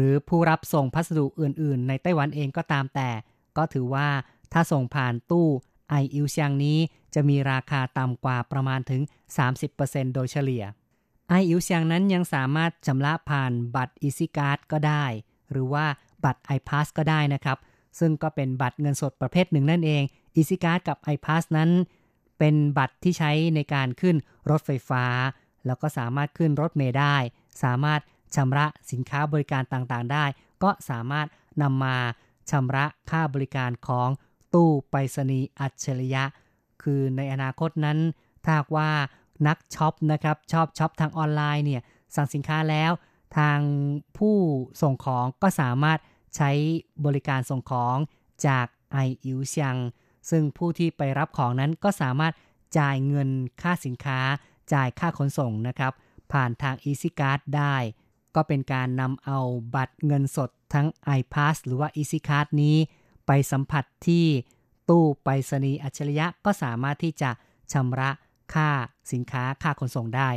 หรือผู้รับส่งพัสดุอื่น ๆ ในไต้หวันเองก็ตามแต่ ก็ถือว่าถ้าส่งผ่านตู้ไออิวเซียงนี้จะมีราคาต่ำกว่าประมาณถึง 30%โดยเฉลี่ยไออิวเซียงนั้นยังสามารถชำระผ่านบัตร Easy Card ก็ได้ หรือว่าบัตร iPass ก็ได้นะครับ ซึ่งก็เป็นบัตรเงินสดประเภทหนึ่งนั่นเอง Easy Card กับ iPass นั้น เป็นบัตรที่ใช้ในการขึ้นรถไฟฟ้า แล้วก็สามารถขึ้นรถเมล์ได้ สามารถ ชำระสินค้าบริการต่างๆได้ ก็สามารถนำมาชำระค่าบริการของตู้ไปรษณีย์อัจฉริยะ คือในอนาคตนั้นถ้าว่านักช็อปนะครับชอบช็อปทางออนไลน์เนี่ยสั่งสินค้าแล้ว ทางผู้ส่งของก็สามารถใช้บริการส่งของจากไออิวเซียงซึ่งผู้ที่ไปรับของนั้นก็สามารถจ่ายเงินค่าสินค้า จ่ายค่าขนส่งนะครับ ผ่านทาง Easy Card ได้ ก็เป็นการนำเอาบัตรเงินสดทั้ง iPass หรือว่า Easy Card นี้ ไปสัมผัสที่ตู้ไปรษณีย์อัจฉริยะก็สามารถที่จะชำระค่าสินค้าค่าขนส่งได้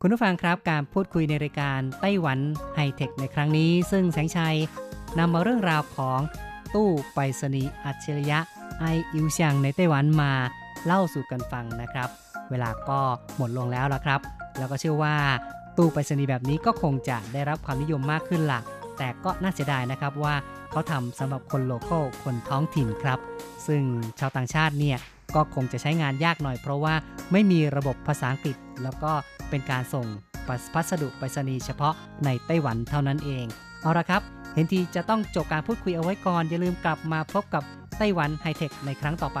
คุณผู้ฟังครับการพูดคุยในรายการไต้หวันไฮเทคในครั้งนี้ ซึ่งแสงชัยนำมาเรื่องราวของตู้ไปรษณีย์อัจฉริยะไออิวเซียงในไต้หวันมาเล่าสู่กันฟังนะครับ เวลาก็หมดลงแล้วละครับ แล้วก็เชื่อว่า ตู้ไปรษณีย์แบบนี้ก็คงจะได้รับความนิยมมากขึ้นละแต่ก็น่าเสียดายนะครับว่าเขาทำสำหรับคนโลเคอลคนท้องถิ่นครับ ซึ่งชาวต่างชาติเนี่ยก็คงจะใช้งานยากหน่อยเพราะว่าไม่มีระบบภาษาอังกฤษ แล้วก็เป็นการส่งพัสดุไปรษณีย์เฉพาะในไต้หวันเท่านั้นเอง เอาละครับเห็นทีจะต้องจบการพูดคุยเอาไว้ก่อน อย่าลืมกลับมาพบกับไต้หวันไฮเทคในครั้งต่อไป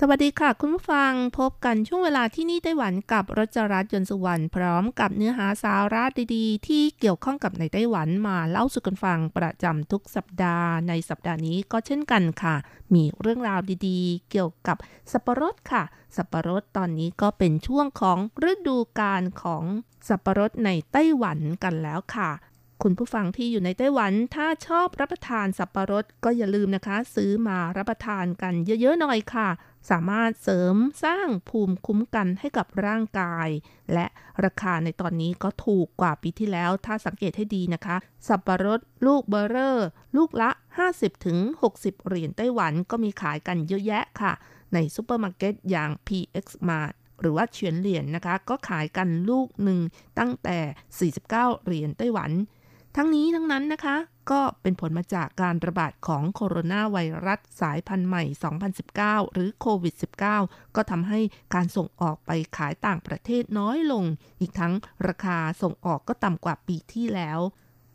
สวัสดีค่ะ คุณผู้ฟังพบกันช่วงเวลาที่นี่ไต้หวันกับรจรัสยนสุวรรณพร้อมกับเนื้อหาสาระดีๆ ที่เกี่ยวข้องกับในไต้หวันมาเล่าสู่กันฟังประจำทุกสัปดาห์ในสัปดาห์นี้ก็เช่นกันค่ะ มีเรื่องราวดีๆ เกี่ยวกับสับปะรดค่ะ สับปะรดตอนนี้ก็เป็นช่วงของฤดูกาลของสับปะรดในไต้หวันกันแล้วค่ะคุณผู้ฟังที่อยู่ในไต้หวันถ้าชอบรับประทานสับปะรดก็อย่าลืมนะคะ ซื้อมารับประทานกันเยอะๆหน่อยค่ะ สามารถเสริมสร้างภูมิคุ้มกันให้กับร่างกาย และราคาในตอนนี้ก็ถูกกว่าปีที่แล้ว ถ้าสังเกตให้ดีนะคะ สับปะรดลูกเบอร์เรอร์ ลูกละ 50-60 เหรียญไต้หวันก็มีขายกันเยอะแยะค่ะ ในซูเปอร์มาร์เก็ตอย่าง PX Mart หรือว่าเฉวียนเหลียนนะคะ ก็ขายกันลูกหนึ่งตั้งแต่ 49 เหรียญไต้หวัน ทั้งนี้ทั้งนั้นนะคะ ก็เป็นผลมาจากการระบาดของโคโรนาไวรัสสายพันธุ์ใหม่ 2019 หรือโควิด -19 ก็ทำให้การส่งออกไปขายต่างประเทศน้อยลง อีกทั้งราคาส่งออกก็ต่ำกว่าปีที่แล้ว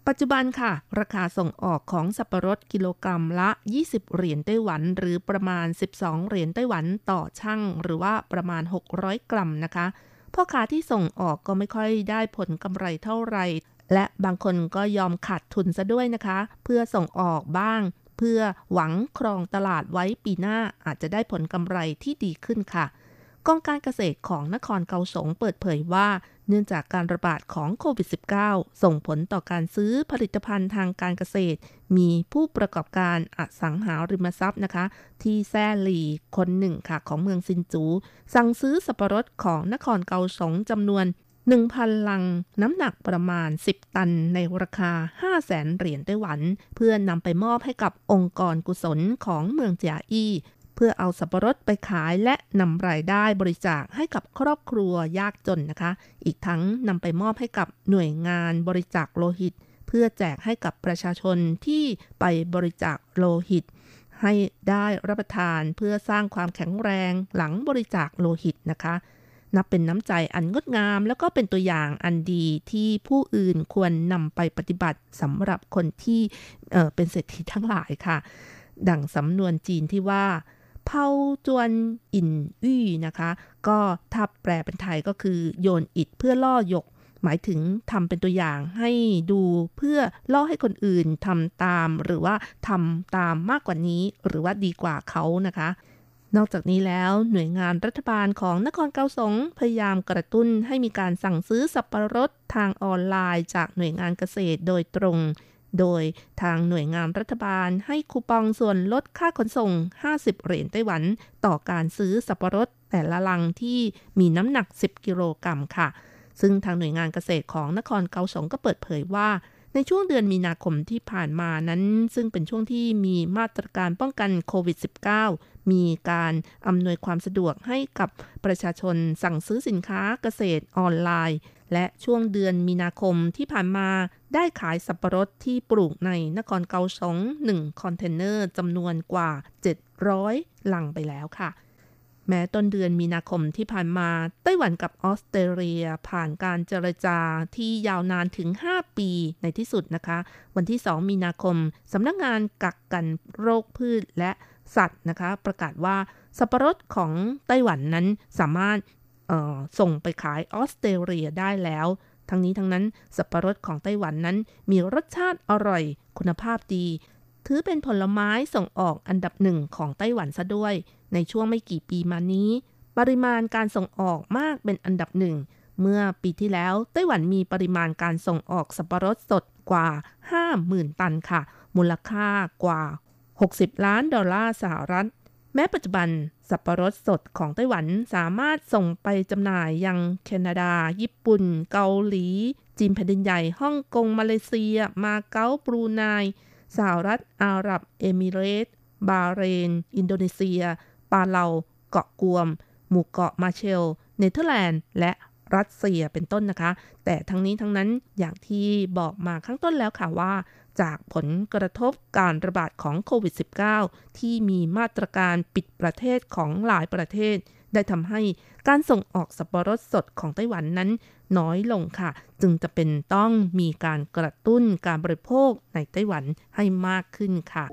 ปัจจุบันค่ะ ราคาส่งออกของสับปะรดกิโลกรัมละ 20 เหรียญไต้หวัน หรือประมาณ 12 เหรียญไต้หวันต่อช่างหรือว่าประมาณ 600 กรัมนะคะ พ่อค้าที่ส่งออกก็ไม่ค่อยได้ผลกำไรเท่าไหร่ และบางคนก็ยอมขาดทุนซะด้วยนะคะ เพื่อส่งออกบ้าง เพื่อหวังครองตลาดไว้ปีหน้าอาจจะได้ผลกำไรที่ดีขึ้นค่ะกองการเกษตรของนครเกาสงเปิดเผยว่า เนื่องจากการระบาดของโควิด -19 ส่งผลต่อการซื้อผลิตภัณฑ์ทางการเกษตร มีผู้ประกอบการอสังหาริมทรัพย์นะคะ ที่แซ่หลีคนหนึ่งค่ะของเมืองซินจู สั่งซื้อสับปะรดของนครเกาสงจำนวน 1,000 ลัง น้ำหนักประมาณ 10 ตันในราคา5 0 0แสนเหรียญไต้หวัน เพื่อนำไปมอบให้กับองค์กรกุศลของเมืองเจียอี้เพื่อเอาสับปะรดไปขายและนำรายได้บริจาคให้กับครอบครัวยากจนนะคะ อีกทั้งนำไปมอบให้กับหน่วยงานบริจาคโลหิต เพื่อแจกให้กับประชาชนที่ไปบริจาคโลหิต ให้ได้รับประทานเพื่อสร้างความแข็งแรงหลังบริจาคโลหิตนะคะ นับเป็นน้ำใจอันงดงาม แล้วก็เป็นตัวอย่างอันดีที่ผู้อื่นควรนำไปปฏิบัติสำหรับคนที่เเป็นเศรษฐีทั้งหลายค่ะ ดังสำนวนจีนที่ว่าเผาจวนอินอี้นะคะ ก็ถ้าแปลเป็นไทยก็คือโยนอิฐเพื่อล่อหยก หมายถึงทำเป็นตัวอย่างให้ดูเพื่อล่อให้คนอื่นทำตาม หรือว่าทำตามมากกว่านี้ หรือว่าดีกว่าเขานะคะ นอกจากนี้แล้วหน่วยงานรัฐบาลของนครเกาสงพยายามกระตุ้นให้มีการสั่งซื้อสับปะรดทางออนไลน์จากหน่วยงานเกษตรโดยตรง โดยทางหน่วยงานรัฐบาลให้คูปองส่วนลดค่าขนส่ง 50 เหรียญไต้หวัน ต่อการซื้อสับปะรดแต่ละลังที่มีน้ำหนัก 10 กิโลกรัมค่ะ ซึ่งทางหน่วยงานเกษตรของนครเกาสงก็เปิดเผยว่า ในช่วงเดือนมีนาคมที่ผ่านมานั้น ซึ่งเป็นช่วงที่มีมาตรการป้องกันโควิด -19 มีการอำนวยความสะดวกให้กับประชาชนสั่งซื้อสินค้าเกษตรออนไลน์ และช่วงเดือนมีนาคมที่ผ่านมาได้ขายสับปะรดที่ปลูกในนครเกาสง1คอนเทนเนอร์จำนวนกว่า 700 ลังไปแล้วค่ะ แม้ต้นเดือนมีนาคมที่ผ่านมา ไต้หวันกับออสเตรเลียผ่านการเจรจาที่ยาวนานถึง 5 ปีในที่สุดนะคะ วันที่ 2 มีนาคมสำนักงงานกักกันโรคพืชและสัตว์นะคะ ประกาศว่าสับปะรดของไต้หวันนั้นสามารถส่งไปขายออสเตรเลียได้แล้ว ทั้งนี้ทั้งนั้นสับปะรดของไต้หวันนั้นมีรสชาติอร่อยคุณภาพดี ถือเป็นผลไม้ส่งออกอันดับหนึ่งของไต้หวันซะด้วย ในช่วงไม่กี่ปีมานี้ ปริมาณการส่งออกมากเป็นอันดับหนึ่ง เมื่อปีที่แล้วไต้หวันมีปริมาณการส่งออกสับปะรดสดกว่า 50,000 ตันค่ะ มูลค่ากว่า 60 ล้านดอลลาร์สหรัฐ แม้ปัจจุบันสับปะรดสดของไต้หวันสามารถส่งไปจำหน่ายยังแคนาดา ญี่ปุ่น เกาหลี จีนแผ่นดินใหญ่ฮ่องกง มาเลเซีย มาเก๊าบรูไนสหรัฐอาหรับ เอมิเรตส์บาห์เรน อินโดนีเซีย ปาเลา เกาะกวม หมู่เกาะมาเชล เนเธอร์แลนด์ และรัสเซียเป็นต้นนะคะ แต่ทั้งนี้ทั้งนั้นอย่างที่บอกมาข้างต้นแล้วค่ะว่า จากผลกระทบการระบาดของโควิด -19 ที่มีมาตรการปิดประเทศของหลายประเทศ ได้ทำให้การส่งออกสับปะรดสดของไต้หวันนั้น น้อยลงค่ะ จึงจะเป็นต้องมีการกระตุ้นการบริโภคในไต้หวันให้มากขึ้นค่ะ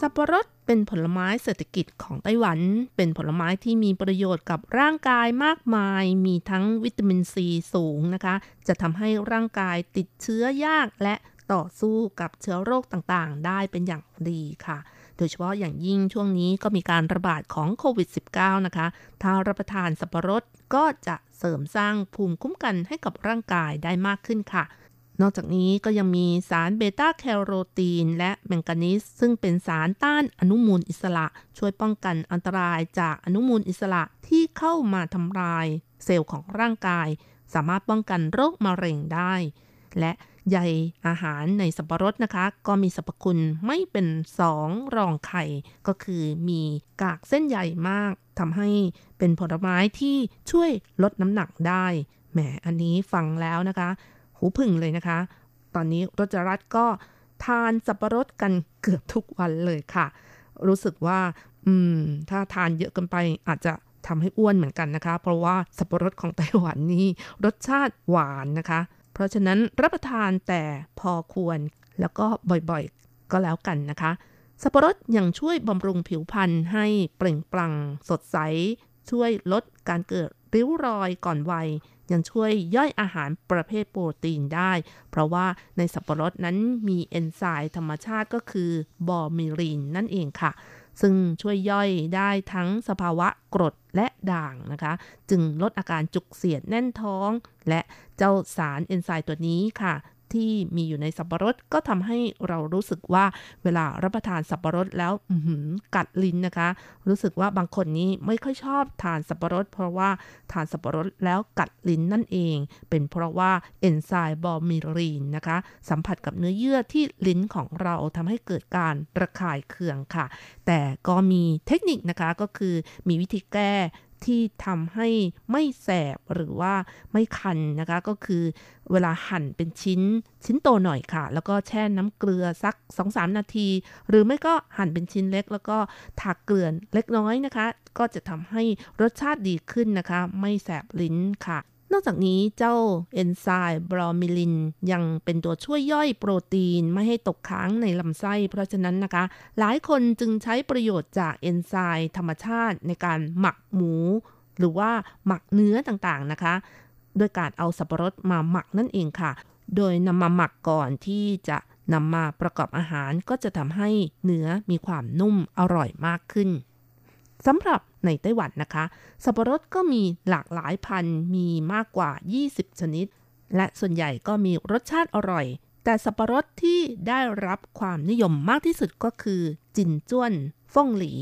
สับปะรดเป็นผลไม้เศรษฐกิจของไต้หวัน เป็นผลไม้ที่มีประโยชน์กับร่างกายมากมาย มีทั้งวิตามินซีสูงนะคะ จะทำให้ร่างกายติดเชื้อยากและต่อสู้กับเชื้อโรคต่างๆ ได้เป็นอย่างดีค่ะ โดยเฉพาะอย่างยิ่งช่วงนี้ก็มีการระบาดของโควิด -19 นะคะ ถ้ารับประทานสับปะรดก็จะเสริมสร้างภูมิคุ้มกันให้กับร่างกายได้มากขึ้นค่ะ นอกจากนี้ก็ยังมีสารเบต้าแคโรทีน และแมงกานีสซึ่งเป็นสารต้านอนุมูลอิสระ ช่วยป้องกันอันตรายจากอนุมูลอิสระที่เข้ามาทำลาย เซลล์ของร่างกาย สามารถป้องกันโรคมะเร็งได้ และ ใยอาหารในสับปะรดนะคะ ก็มีสรรพคุณไม่เป็นสองรองไข่ ก็คือมีกากเส้นใหญ่มากทำให้เป็นผลไม้ที่ช่วยลดน้ำหนักได้ แหม อันนี้ฟังแล้วนะคะ หูพึ่งเลยนะคะ ตอนนี้รจรัตก็ทานสับปะรดกันเกือบทุกวันเลยค่ะ รู้สึกว่า อืม ถ้าทานเยอะเกินไปอาจจะทำให้อ้วนเหมือนกันนะคะ เพราะว่าสับปะรดของไต้หวันนี่รสชาติหวานนะคะ เพราะฉะนั้นรับประทานแต่พอควรแล้วก็บ่อยๆ ก็แล้วกันนะคะ สับปะรดยังช่วยบำรุงผิวพรรณให้เปล่งปลั่งสดใส ช่วยลดการเกิดริ้วรอยก่อนวัย ยังช่วยย่อยอาหารประเภทโปรตีนได้ เพราะว่าในสับปะรดนั้นมีเอนไซม์ธรรมชาติก็คือบอมิรินนั่นเองค่ะ ซึ่งช่วยย่อยได้ทั้งสภาวะกรดและด่างนะคะ จึงลดอาการจุกเสียดแน่นท้อง และเจ้าสารเอนไซม์ตัวนี้ค่ะ ที่มีอยู่ในสับปะรดก็ทำให้เรารู้สึกว่าเวลารับประทานสับปะรดแล้วกัดลิ้นนะคะ รู้สึกว่าบางคนนี้ไม่ค่อยชอบทานสับปะรด เพราะว่าทานสับปะรดแล้วกัดลิ้นนั่นเอง เป็นเพราะว่าเอนไซม์บอมิรีนนะคะ สัมผัสกับเนื้อเยื่อที่ลิ้นของเราทำให้เกิดการระคายเคืองค่ะ แต่ก็มีเทคนิคนะคะก็คือมีวิธีแก้ ที่ทำให้ไม่แสบหรือว่าไม่คันนะคะ ก็คือเวลาหั่นเป็นชิ้นชิ้นโตหน่อยค่ะ แล้วก็แช่น้ำเกลือสัก 2-3 นาที หรือไม่ก็หั่นเป็นชิ้นเล็ก แล้วก็ทาเกลือเล็กน้อยนะคะ ก็จะทำให้รสชาติดีขึ้นนะคะ ไม่แสบลิ้นค่ะ นอกจากนี้เจ้าเอนไซม์บรอมิลิน ยังเป็นตัวช่วยย่อยโปรตีนไม่ให้ตกค้างในลำไส้ เพราะฉะนั้นนะคะ หลายคนจึงใช้ประโยชน์จากเอนไซม์ธรรมชาติในการหมักหมู หรือว่าหมักเนื้อต่างๆนะคะ โดยการเอาสับปะรดมาหมักนั่นเองค่ะ โดยนำมาหมักก่อนที่จะนำมาประกอบอาหารก็จะทำให้เนื้อมีความนุ่มอร่อยมากขึ้นสำหรับ ในไต้หวันนะคะ สับปะรดก็มีหลากหลายพันธุ์มีมากกว่า 20 ชนิด และส่วนใหญ่ก็มีรสชาติอร่อย แต่สับปะรดที่ได้รับความนิยมมากที่สุดก็คือ จินจ้วนฟ่งหลี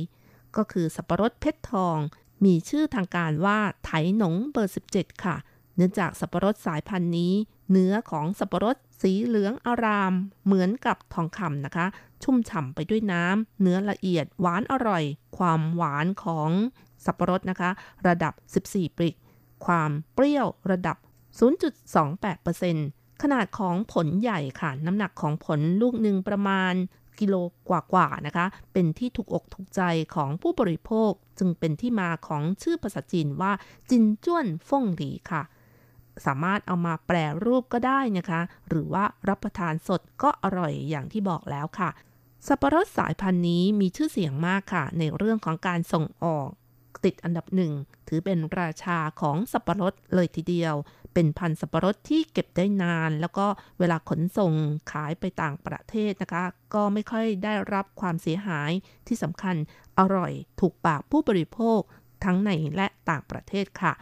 ก็คือสับปะรดเพชรทอง มีชื่อทางการว่าไถหนงเบอร์ 17 ค่ะเเนื่องจากสับปะรดสายพันธุ์นี้ เนื้อของสับปะรดสีเหลืองอาราม เหมือนกับทองคำนะคะ ชุ่มฉ่ำไปด้วยน้ำเนื้อละเอียดหวานอร่อย ความหวานของสับปะรดนะคะ ระดับ 14 ปริก ความเปรี้ยวระดับ 0.28%ขนาดของผลใหญ่ค่ะ น้ำหนักของผลลูกหนึ่งประมาณกิโลกว่าๆนะคะ เป็นที่ถูกอกถูกใจของผู้บริโภค จึงเป็นที่มาของชื่อภาษาจีนว่า จินจ้วนฟ่งหลีค่ะ สามารถเอามาแปรรูปก็ได้นะคะ หรือว่ารับประทานสดก็อร่อยอย่างที่บอกแล้วค่ะ สับปะรดสายพันธุ์นี้มีชื่อเสียงมากค่ะ ในเรื่องของการส่งออกติดอันดับหนึ่ง ถือเป็นราชาของสับปะรดเลยทีเดียว เป็นพันธุ์สับปะรดที่เก็บได้นาน แล้วก็เวลาขนส่งขายไปต่างประเทศนะคะ ก็ไม่ค่อยได้รับความเสียหายที่สำคัญอร่อยถูกปากผู้บริโภคทั้งในและต่างประเทศค่ะ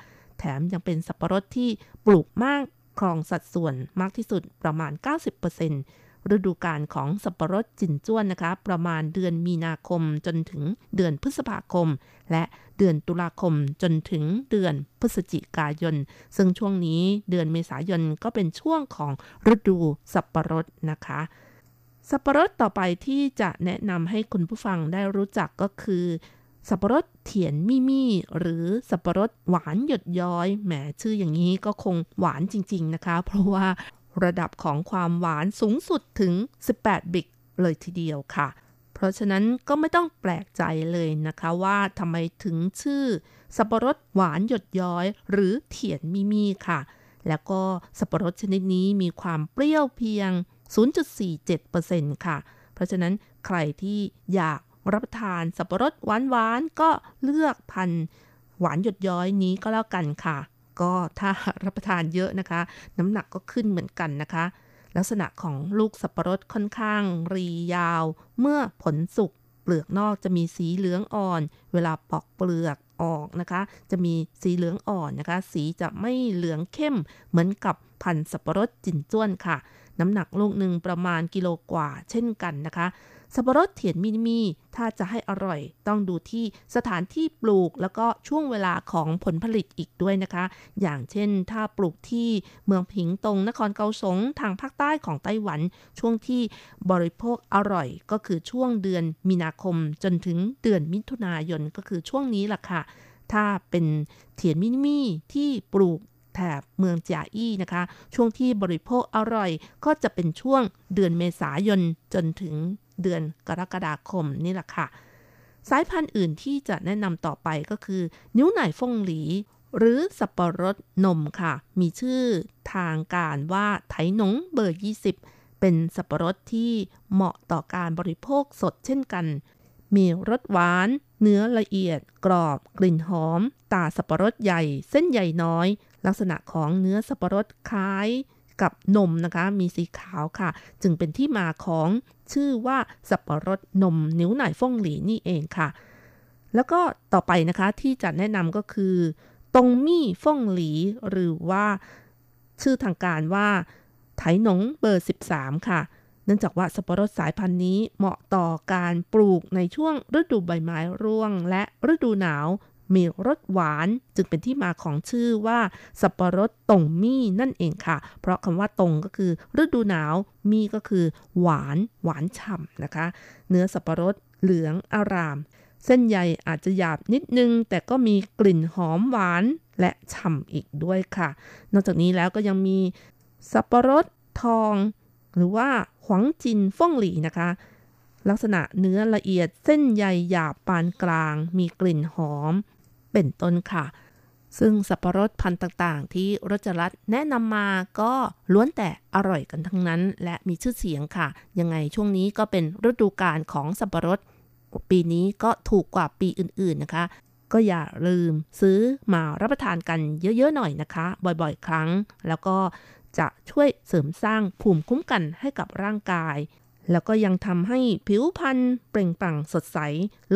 แถมยังเป็นสับปะรดที่ปลูกมากครองสัดส่วนมากที่สุดประมาณ 90%ฤดูกาลของสับปะรดจินจ้วนนะคะ ประมาณเดือนมีนาคมจนถึงเดือนพฤษภาคม และเดือนตุลาคมจนถึงเดือนพฤศจิกายน ซึ่งช่วงนี้เดือนเมษายนก็เป็นช่วงของฤดูสับปะรดนะคะสับปะรดต่อไปที่จะแนะนำให้คุณผู้ฟังได้รู้จักก็คือ สับปะรดเถียนมี่มี่หรือสับปะรดหวานหยดย้อยแหมชื่ออย่างนี้ก็คงหวานจริง ๆนะคะ เพราะว่าระดับของความหวานสูงสุดถึง 18 บิกเลยทีเดียวค่ะ เพราะฉะนั้นก็ไม่ต้องแปลกใจเลยนะคะว่าทำไมถึงชื่อ สับปะรดหวานหยดย้อย หรือเถียนมี่มี่ค่ะ แล้วก็สับปะรดชนิดนี้มีความเปรี้ยวเพียง 0.47%ค่ะ เพราะฉะนั้นใครที่อยาก รับประทานสับปะรดหวานๆก็เลือกพันธุ์หวานหยดย้อยนี้ก็แล้วกันค่ะ ก็ถ้ารับประทานเยอะนะคะ น้ำหนักก็ขึ้นเหมือนกันนะคะ ลักษณะของลูกสับปะรดค่อนข้าง รียาว เมื่อผลสุกเปลือกนอกจะมีสีเหลืองอ่อน เวลาปอกเปลือกออกนะคะ จะมีสีเหลืองอ่อนนะคะ สีจะไม่เหลืองเข้มเหมือนกับพันธุ์สับปะรดจินจ้วนค่ะ น้ำหนักลูกหนึ่งประมาณกิโลกว่าเช่นกันนะคะ สับปะรดเถียนมินมี ถ้าจะให้อร่อย ต้องดูที่สถานที่ปลูกแล้วก็ช่วงเวลาของผลผลิตอีกด้วยนะคะ อย่างเช่น ถ้าปลูกที่เมืองผิงตงนครเกาสงทางภาคใต้ของไต้หวัน ช่วงที่บริโภคอร่อย ก็คือช่วงเดือนมีนาคม จนถึงเดือนมิถุนายนก็คือช่วงนี้แหละค่ะถ้าเป็นเถียนมินิมีที่ปลูก แถบเมืองจาอี้นะคะ ช่วงที่บริโภคอร่อยก็จะเป็นช่วงเดือนเมษายนจนถึงเดือนกรกฎาคมนี่แหละค่ะ สายพันธุ์อื่นที่จะแนะนำต่อไปก็คือ นิ้วไหนฟงหลี หรือสับปะรดนมค่ะ มีชื่อทางการว่าไถหนงเบอร์ 20 เป็นสับปะรดที่เหมาะต่อการบริโภคสดเช่นกัน มีรสหวาน เนื้อละเอียด กรอบ กลิ่นหอม ตาสับปะรดใหญ่ เส้นใหญ่น้อย ลักษณะของเนื้อสับปะรดคล้ายกับนมนะคะมีสีขาวค่ะ จึงเป็นที่มาของชื่อว่าสับปะรดนมนิ้วหน่ายฟงหลีนี่เองค่ะ แล้วก็ต่อไปนะคะที่จะแนะนำก็คือตงมี่ฟงหลี หรือว่าชื่อทางการว่า ไถหนงเบอร์ 13 ค่ะ เนื่องจากว่าสับปะรดสายพันธุ์นี้เหมาะต่อการปลูกในช่วงฤดูใบไม้ร่วง และฤดูหนาว มีรสหวานจึงเป็นที่มาของชื่อว่า สับปะรดตงมี่นั่นเองค่ะ เพราะคำว่าตงก็คือฤดูหนาวมี่ก็คือ หวานหวานฉ่ำนะคะ เนื้อสับปะรดเหลืองอาราม เส้นใยอาจจะหยาบนิดนึง แต่ก็มีกลิ่นหอมหวานและฉ่ำอีกด้วยค่ะ นอกจากนี้แล้วก็ยังมีสับปะรดทอง หรือว่าหวังจินฟ่องหลี่นะคะลักษณะเนื้อละเอียดเส้นใยหยาบปานกลาง มีกลิ่นหอม เป็นต้นค่ะ ซึ่งสับปะรดพันธุ์ต่างๆ ที่รจรัตแนะนำมาก็ล้วนแต่อร่อยกันทั้งนั้น และมีชื่อเสียงค่ะ ยังไงช่วงนี้ก็เป็นฤดูกาลของสับปะรด ปีนี้ก็ถูกกว่าปีอื่นๆนะคะ ก็อย่าลืมซื้อมารับประทานกันเยอะๆหน่อยนะคะ บ่อยๆ ครั้ง แล้วก็จะช่วยเสริมสร้างภูมิคุ้มกันให้กับร่างกายแล้วก็ยังทำให้ผิวพรรณเปล่งปลั่งสดใส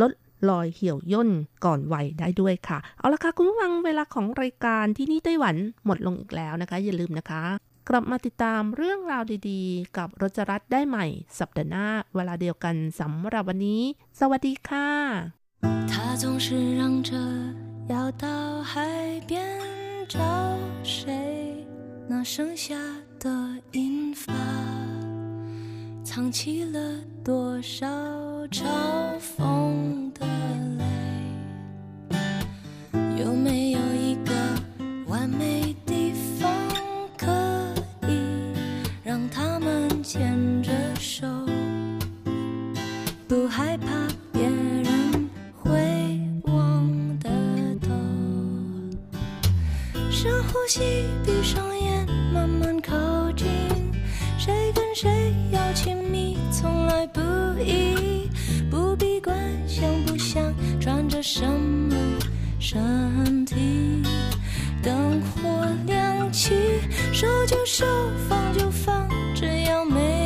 ลด รอยเหี่ยวย่นก่อนวัยได้ด้วยค่ะ เอาละค่ะ คุณผู้ฟังเวลาของรายการที่นี่ไต้หวันหมดลงอีกแล้วนะคะ อย่าลืมนะคะ กลับมาติดตามเรื่องราวดีๆ กับรจรัสได้ใหม่ สัปดาห์หน้า เวลาเดียวกันสำหรับวันนี้ สวัสดีค่ะ 他总是嚷着要到海边找谁，那剩下的银发， 藏起了多少嘲讽的泪？有没有一个完美地方，可以让他们牵着手，不害怕别人会望得到？深呼吸，闭上眼，慢慢靠近。谁跟谁，意不必管想不想穿着什么身体。灯火亮起手就手放就放只要美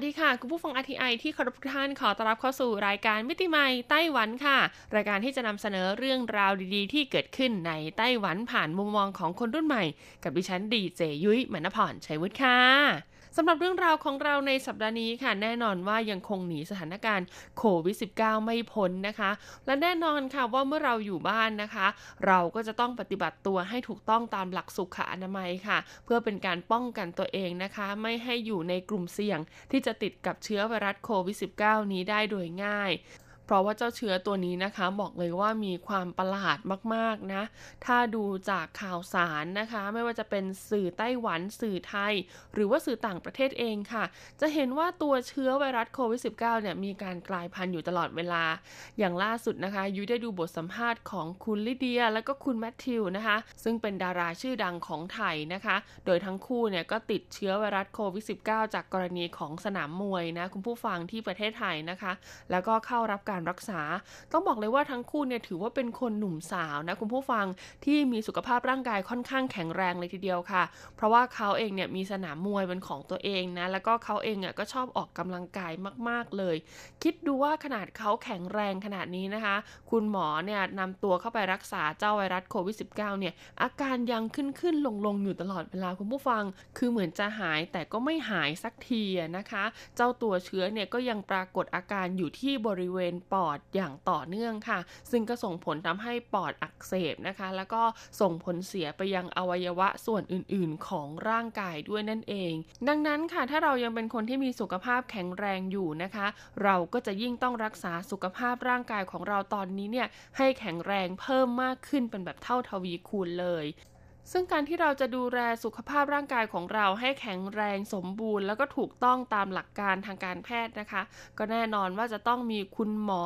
สวัสดีค่ะคุณผู้ฟัง RTI ที่เคารพทุกท่านขอต้อนรับเข้าสู่รายการมิติใหม่ไต้หวันค่ะ รายการที่จะนำเสนอเรื่องราวดีๆ ที่เกิดขึ้นในไต้หวันผ่านมุมมองของคนรุ่นใหม่ กับดิฉันดีเจยุ้ยมณพรชัยวุฒิค่ะ สำหรับเรื่องราวของเราในสัปดาห์นี้ค่ะ แน่นอนว่ายังคงหนีสถานการณ์โควิด -19 ไม่พ้นนะคะ และแน่นอนค่ะว่าเมื่อเราอยู่บ้านนะคะ เราก็จะต้องปฏิบัติตัวให้ถูกต้องตามหลักสุขอนามัยค่ะ เพื่อเป็นการป้องกันตัวเองนะคะ ไม่ให้อยู่ในกลุ่มเสี่ยงที่จะติดกับเชื้อไวรัสโควิด -19 นี้ได้โดยง่าย เพราะว่าเจ้าเชื้อตัวนี้นะคะบอกเลยว่ามีความประหลาดมากๆนะ ถ้าดูจากข่าวสารนะคะ ไม่ว่าจะเป็นสื่อไต้หวันสื่อไทย หรือว่าสื่อต่างประเทศเองค่ะ จะเห็นว่าตัวเชื้อไวรัสโควิด -19 เนี่ยมีการกลายพันธุ์อยู่ตลอดเวลา อย่างล่าสุดนะคะยุ้ยได้ดูบทสัมภาษณ์ของคุณลิเดีย และก็คุณแมทธิวนะคะ ซึ่งเป็นดาราชื่อดังของไทยนะคะ โดยทั้งคู่เนี่ยก็ติดเชื้อไวรัสโควิด -19 จากกรณีของสนามมวยนะคุณผู้ฟังที่ประเทศไทยนะคะ แล้วก็เข้ารับการรักษา ต้องบอกเลยว่าทั้งคู่เนี่ยถือว่าเป็นคนหนุ่มสาวนะคุณผู้ฟังที่มีสุขภาพร่างกายค่อนข้างแข็งแรงเลยทีเดียวค่ะ เพราะว่าเขาเองเนี่ยมีสนามมวยเป็นของตัวเองนะแล้วก็เขาเองอะก็ชอบออกกำลังกายมาก ๆเลย คิดดูว่าขนาดเขาแข็งแรงขนาดนี้นะคะ คุณหมอเนี่ยนำตัวเข้าไปรักษาเจ้าไวรัสโควิด -19 เนี่ยอาการยังขึ้นขึ้นลงลงอยู่ตลอดเวลาคุณผู้ฟัง คือเหมือนจะหายแต่ก็ไม่หายสักทีนะคะ เจ้าตัวเชื้อเนี่ยก็ยังปรากฏอาการอยู่ที่บริเวณปอดอย่างต่อเนื่องค่ะ ซึ่งก็ส่งผลทำให้ปอดอักเสบนะคะ แล้วก็ส่งผลเสียไปยังอวัยวะส่วนอื่นๆ ของร่างกายด้วยนั่นเอง ดังนั้นค่ะถ้าเรายังเป็นคนที่มีสุขภาพแข็งแรงอยู่นะคะ เราก็จะยิ่งต้องรักษาสุขภาพร่างกายของเราตอนนี้เนี่ยให้แข็งแรงเพิ่มมากขึ้นเป็นแบบเท่าทวีคูณเลย ซึ่งการที่เราจะดูแลสุขภาพร่างกายของเราให้แข็งแรงสมบูรณ์ แล้วก็ถูกต้องตามหลักการทางการแพทย์นะคะ ก็แน่นอนว่าจะต้องมีคุณหมอ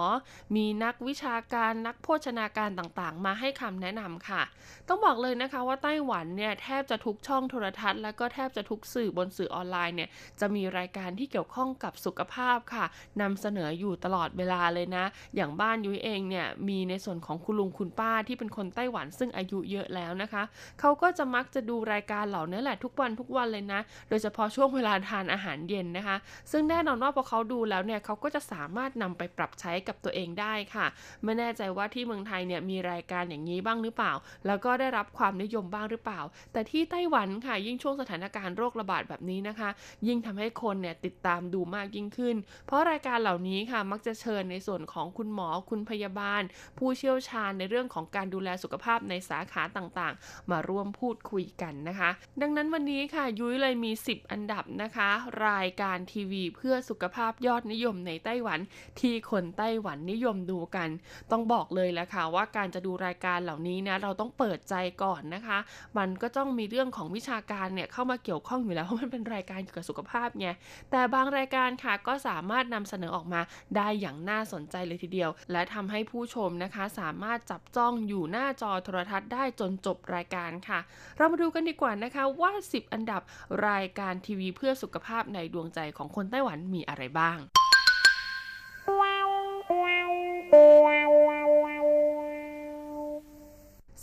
มีนักวิชาการนักโภชนาการต่างๆ มาให้คำแนะนำค่ะ ต้องบอกเลยนะคะว่าไต้หวันเนี่ยแทบจะทุกช่องโทรทัศน์ แล้วก็แทบจะทุกสื่อบนสื่อออนไลน์เนี่ยจะมีรายการที่เกี่ยวข้องกับสุขภาพค่ะนำเสนออยู่ตลอดเวลาเลยนะ อย่างบ้านยุ้ยเองเนี่ยมีในส่วนของคุณลุงคุณป้าที่เป็นคนไต้หวันซึ่งอายุเยอะแล้วนะคะเขาก็จะมักจะดูรายการเหล่านี้แหละทุกวันทุกวันเลยนะ โดยเฉพาะช่วงเวลาทานอาหารเย็นนะคะ ซึ่งแน่นอนว่าพอเขาดูแล้วเนี่ยเขาก็จะสามารถนำไปปรับใช้กับตัวเองได้ค่ะ ไม่แน่ใจว่าที่เมืองไทยเนี่ยมีรายการอย่างนี้บ้างหรือเปล่า แล้วก็ได้รับความนิยมบ้างหรือเปล่า แต่ที่ไต้หวันค่ะ ยิ่งช่วงสถานการณ์โรคระบาดแบบนี้นะคะ ยิ่งทำให้คนเนี่ยติดตามดูมากยิ่งขึ้น เพราะรายการเหล่านี้ค่ะมักจะเชิญในส่วนของคุณหมอคุณพยาบาล ผู้เชี่ยวชาญในเรื่องของการดูแลสุขภาพในสาขาต่างๆ มาร่วมพูดคุยกันนะคะ ดังนั้นวันนี้ค่ะยุ้ยเลยมี 10 อันดับนะคะ รายการทีวีเพื่อสุขภาพยอดนิยมในไต้หวัน ที่คนไต้หวันนิยมดูกัน ต้องบอกเลยแหละค่ะว่าการจะดูรายการเหล่านี้นะเราต้องเปิดใจก่อนนะคะ มันก็ต้องมีเรื่องของวิชาการเนี่ยเข้ามาเกี่ยวข้องอยู่แล้วเพราะมันเป็นรายการเกี่ยวกับสุขภาพไงแต่บางรายการค่ะก็สามารถนำเสนอออกมาได้อย่างน่าสนใจเลยทีเดียว และทำให้ผู้ชมนะคะสามารถจับจ้องอยู่หน้าจอโทรทัศน์ได้จนจบรายการค่ะ เรามาดูกันดีกว่านะคะว่า 10 อันดับรายการทีวีเพื่อสุขภาพในดวงใจของคนไต้หวันมีอะไรบ้าง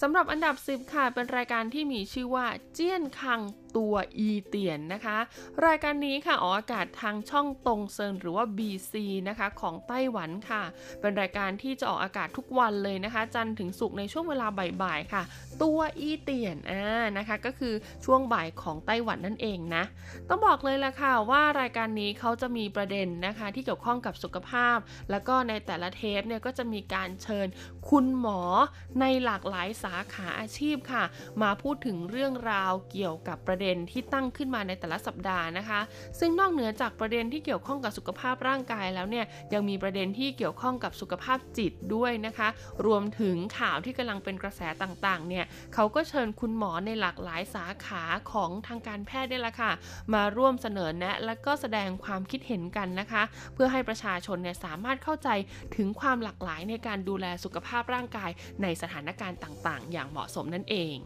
สำหรับอันดับ 10 ค่ะ เป็นรายการที่มีชื่อว่าเจี้ยนคัง ตัวอีเตียนนะคะ รายการนี้ค่ะออกอากาศทางช่องตรงเซินหรือว่า BC นะคะของไต้หวันค่ะ เป็นรายการที่จะออกอากาศทุกวันเลยนะคะ จันทร์ถึงศุกร์ในช่วงเวลาบ่ายๆค่ะ ตัวอีเตียนอ่านะคะก็คือช่วงบ่ายของไต้หวันนั่นเองนะต้องบอกเลยละค่ะว่ารายการนี้เขาจะมีประเด็นนะคะ ที่เกี่ยวข้องกับสุขภาพ แล้วก็ในแต่ละเทปเนี่ยก็จะมีการเชิญคุณหมอในหลากหลายสาขาอาชีพค่ะ มาพูดถึงเรื่องราวเกี่ยวกับประเด็นเด็นที่ตั้งขึ้นมาในแต่ละสัปดาห์นะคะ ซึ่งนอกเหนือจากประเด็นที่เกี่ยวข้องกับสุขภาพร่างกายแล้วเนี่ยยังมีประเด็นที่เกี่ยวข้องกับสุขภาพจิตด้วยนะคะ รวมถึงข่าวที่กำลังเป็นกระแสต่างๆเนี่ยเขาก็เชิญคุณหมอในหลากหลายสาขาของทางการแพทย์นี่แหละค่ะ มาร่วมเสนอแนะและก็แสดงความคิดเห็นกันนะคะ เพื่อให้ประชาชนเนี่ยสามารถเข้าใจถึงความหลากหลายในการดูแลสุขภาพร่างกายในสถานการณ์ต่างๆ อย่างเหมาะสมนั่นเอง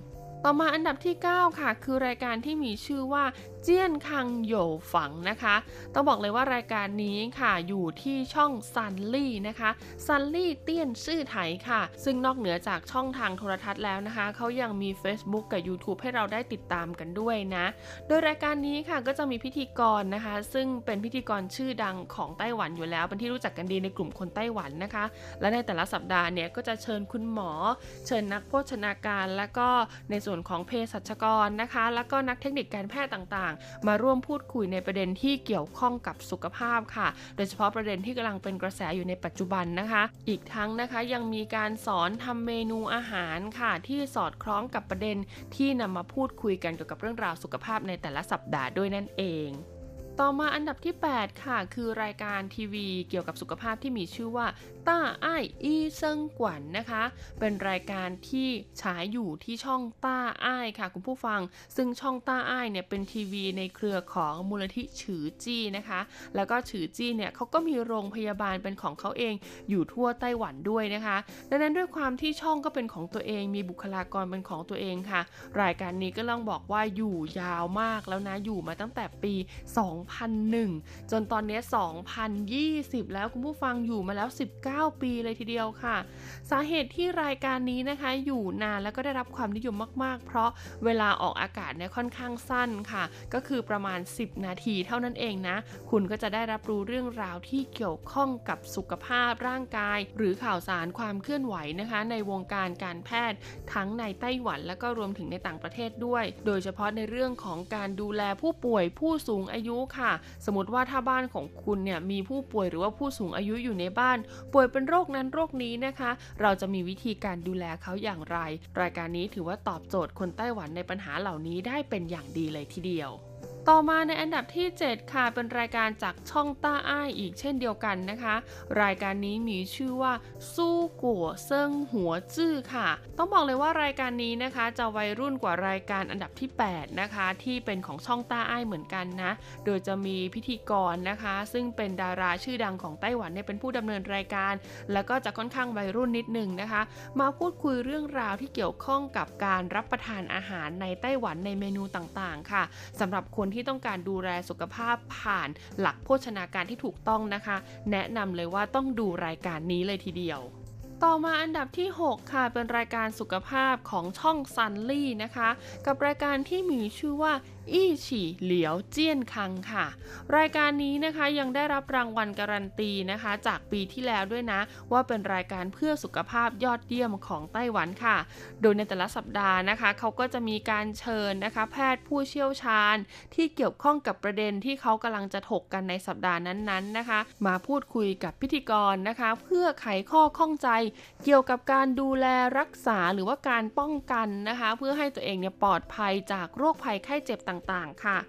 ต่อมาอันดับที่ 9 ค่ะ คือรายการที่มีชื่อว่า เจี้ยนคังโยฝังนะคะ ต้องบอกเลยว่ารายการนี้ค่ะอยู่ที่ช่องซันลี่นะคะซันลี่เตี้ยนซื่อไถค่ะ ซึ่งนอกเหนือจากช่องทางโทรทัศน์แล้วนะคะ เขายังมี Facebook กับ YouTube ให้เราได้ติดตามกันด้วยนะ โดยรายการนี้ค่ะก็จะมีพิธีกรนะคะ ซึ่งเป็นพิธีกรชื่อดังของไต้หวันอยู่แล้ว เป็นที่รู้จักกันดีในกลุ่มคนไต้หวันนะคะ และในแต่ละสัปดาห์เนี่ยก็จะเชิญคุณหมอ เชิญนักโภชนาการ และก็ในส่วนของเภสัชกรนะคะ แล้วก็นักเทคนิคการแพทย์ต่างมาร่วมพูดคุยในประเด็นที่เกี่ยวข้องกับสุขภาพค่ะ โดยเฉพาะประเด็นที่กำลังเป็นกระแสอยู่ในปัจจุบันนะคะ อีกทั้งนะคะยังมีการสอนทำเมนูอาหารค่ะ ที่สอดคล้องกับประเด็นที่นำมาพูดคุยกันเกี่ยวกับเรื่องราวสุขภาพในแต่ละสัปดาห์ด้วยนั่นเอง ต่อมาอันดับที่ 8 ค่ะ คือรายการทีวีเกี่ยวกับสุขภาพที่มีชื่อว่าต้าไออีเซิงกวนนะคะ เป็นรายการที่ฉายอยู่ที่ช่องต้าไอค่ะคุณผู้ฟัง ซึ่งช่องต้าไอเนี่ยเป็นทีวีในเครือของมูลนิธิฉือจี้นะคะ แล้วก็ฉือจี้เนี่ยเขาก็มีโรงพยาบาลเป็นของเขาเองอยู่ทั่วไต้หวันด้วยนะคะ ดังนั้นด้วยความที่ช่องก็เป็นของตัวเอง มีบุคลากรเป็นของตัวเองค่ะ รายการนี้ก็ต้องบอกว่าอยู่ยาวมากแล้วนะอยู่มาตั้งแต่ปี2001 จนตอนนี้ 2020 แล้วคุณผู้ฟังอยู่มาแล้ว 19 ปีเลยทีเดียวค่ะ สาเหตุที่รายการนี้นะคะ อยู่นานแล้วก็ได้รับความนิยมมาก ๆ เพราะเวลาออกอากาศเนี่ยค่อนข้างสั้นค่ะ ก็คือประมาณ 10 นาทีเท่านั้นเองนะ คุณก็จะได้รับรู้เรื่องราวที่เกี่ยวข้องกับสุขภาพร่างกาย หรือข่าวสารความเคลื่อนไหวนะคะ ในวงการการแพทย์ทั้งในไต้หวันและก็รวมถึงในต่างประเทศด้วย โดยเฉพาะในเรื่องของการดูแลผู้ป่วยผู้สูงอายุค่ะ สมมติว่าถ้าบ้านของคุณเนี่ยมีผู้ป่วยหรือว่าผู้สูงอายุอยู่ในบ้าน ป่วยเป็นโรคนั้นโรคนี้นะคะ เราจะมีวิธีการดูแลเขาอย่างไร รายการนี้ถือว่าตอบโจทย์คนไต้หวันในปัญหาเหล่านี้ได้เป็นอย่างดีเลยทีเดียว ต่อมาในอันดับที่ 7 ค่ะ เป็นรายการจากช่องต้าอ้ายอีกเช่นเดียวกันนะคะ รายการนี้มีชื่อว่า สู้กัวเซิงหัวจื้อค่ะ ต้องบอกเลยว่ารายการนี้นะคะ จะวัยรุ่นกว่ารายการอันดับที่ 8 นะคะ ที่เป็นของช่องต้าอ้ายเหมือนกันนะ โดยจะมีพิธีกรนะคะ ซึ่งเป็นดาราชื่อดังของไต้หวันเนี่ยเป็นผู้ดำเนินรายการ แล้วก็จะค่อนข้างวัยรุ่นนิดนึงนะคะ มาพูดคุยเรื่องราวที่เกี่ยวข้องกับการรับประทานอาหารในไต้หวันในเมนูต่างๆ ค่ะสำหรับคนที่ต้องการดูแลสุขภาพผ่านหลักโภชนาการที่ถูกต้องนะคะ แนะนำเลยว่าต้องดูรายการนี้เลยทีเดียวต่อมาอันดับที่ 6 ค่ะ เป็นรายการสุขภาพของช่องซันลี่นะคะ กับรายการที่มีชื่อว่า อี้ฉี่เหลียวเจี้ยนคังค่ะ รายการนี้นะคะยังได้รับรางวัลการันตีนะคะ จากปีที่แล้วด้วยนะ ว่าเป็นรายการเพื่อสุขภาพยอดเยี่ยมของไต้หวันค่ะ โดยในแต่ละสัปดาห์นะคะเขาก็จะมีการเชิญนะคะ แพทย์ผู้เชี่ยวชาญ ที่เกี่ยวข้องกับประเด็นที่เขากำลังจะถกกันในสัปดาห์นั้นๆนะคะ มาพูดคุยกับพิธีกรนะคะ เพื่อไขข้อข้องใจ เกี่ยวกับการดูแลรักษาหรือว่าการป้องกันนะคะ เพื่อให้ตัวเองเนี่ยปลอดภัยจากโรคภัยไข้เจ็บต่างๆ ค่ะ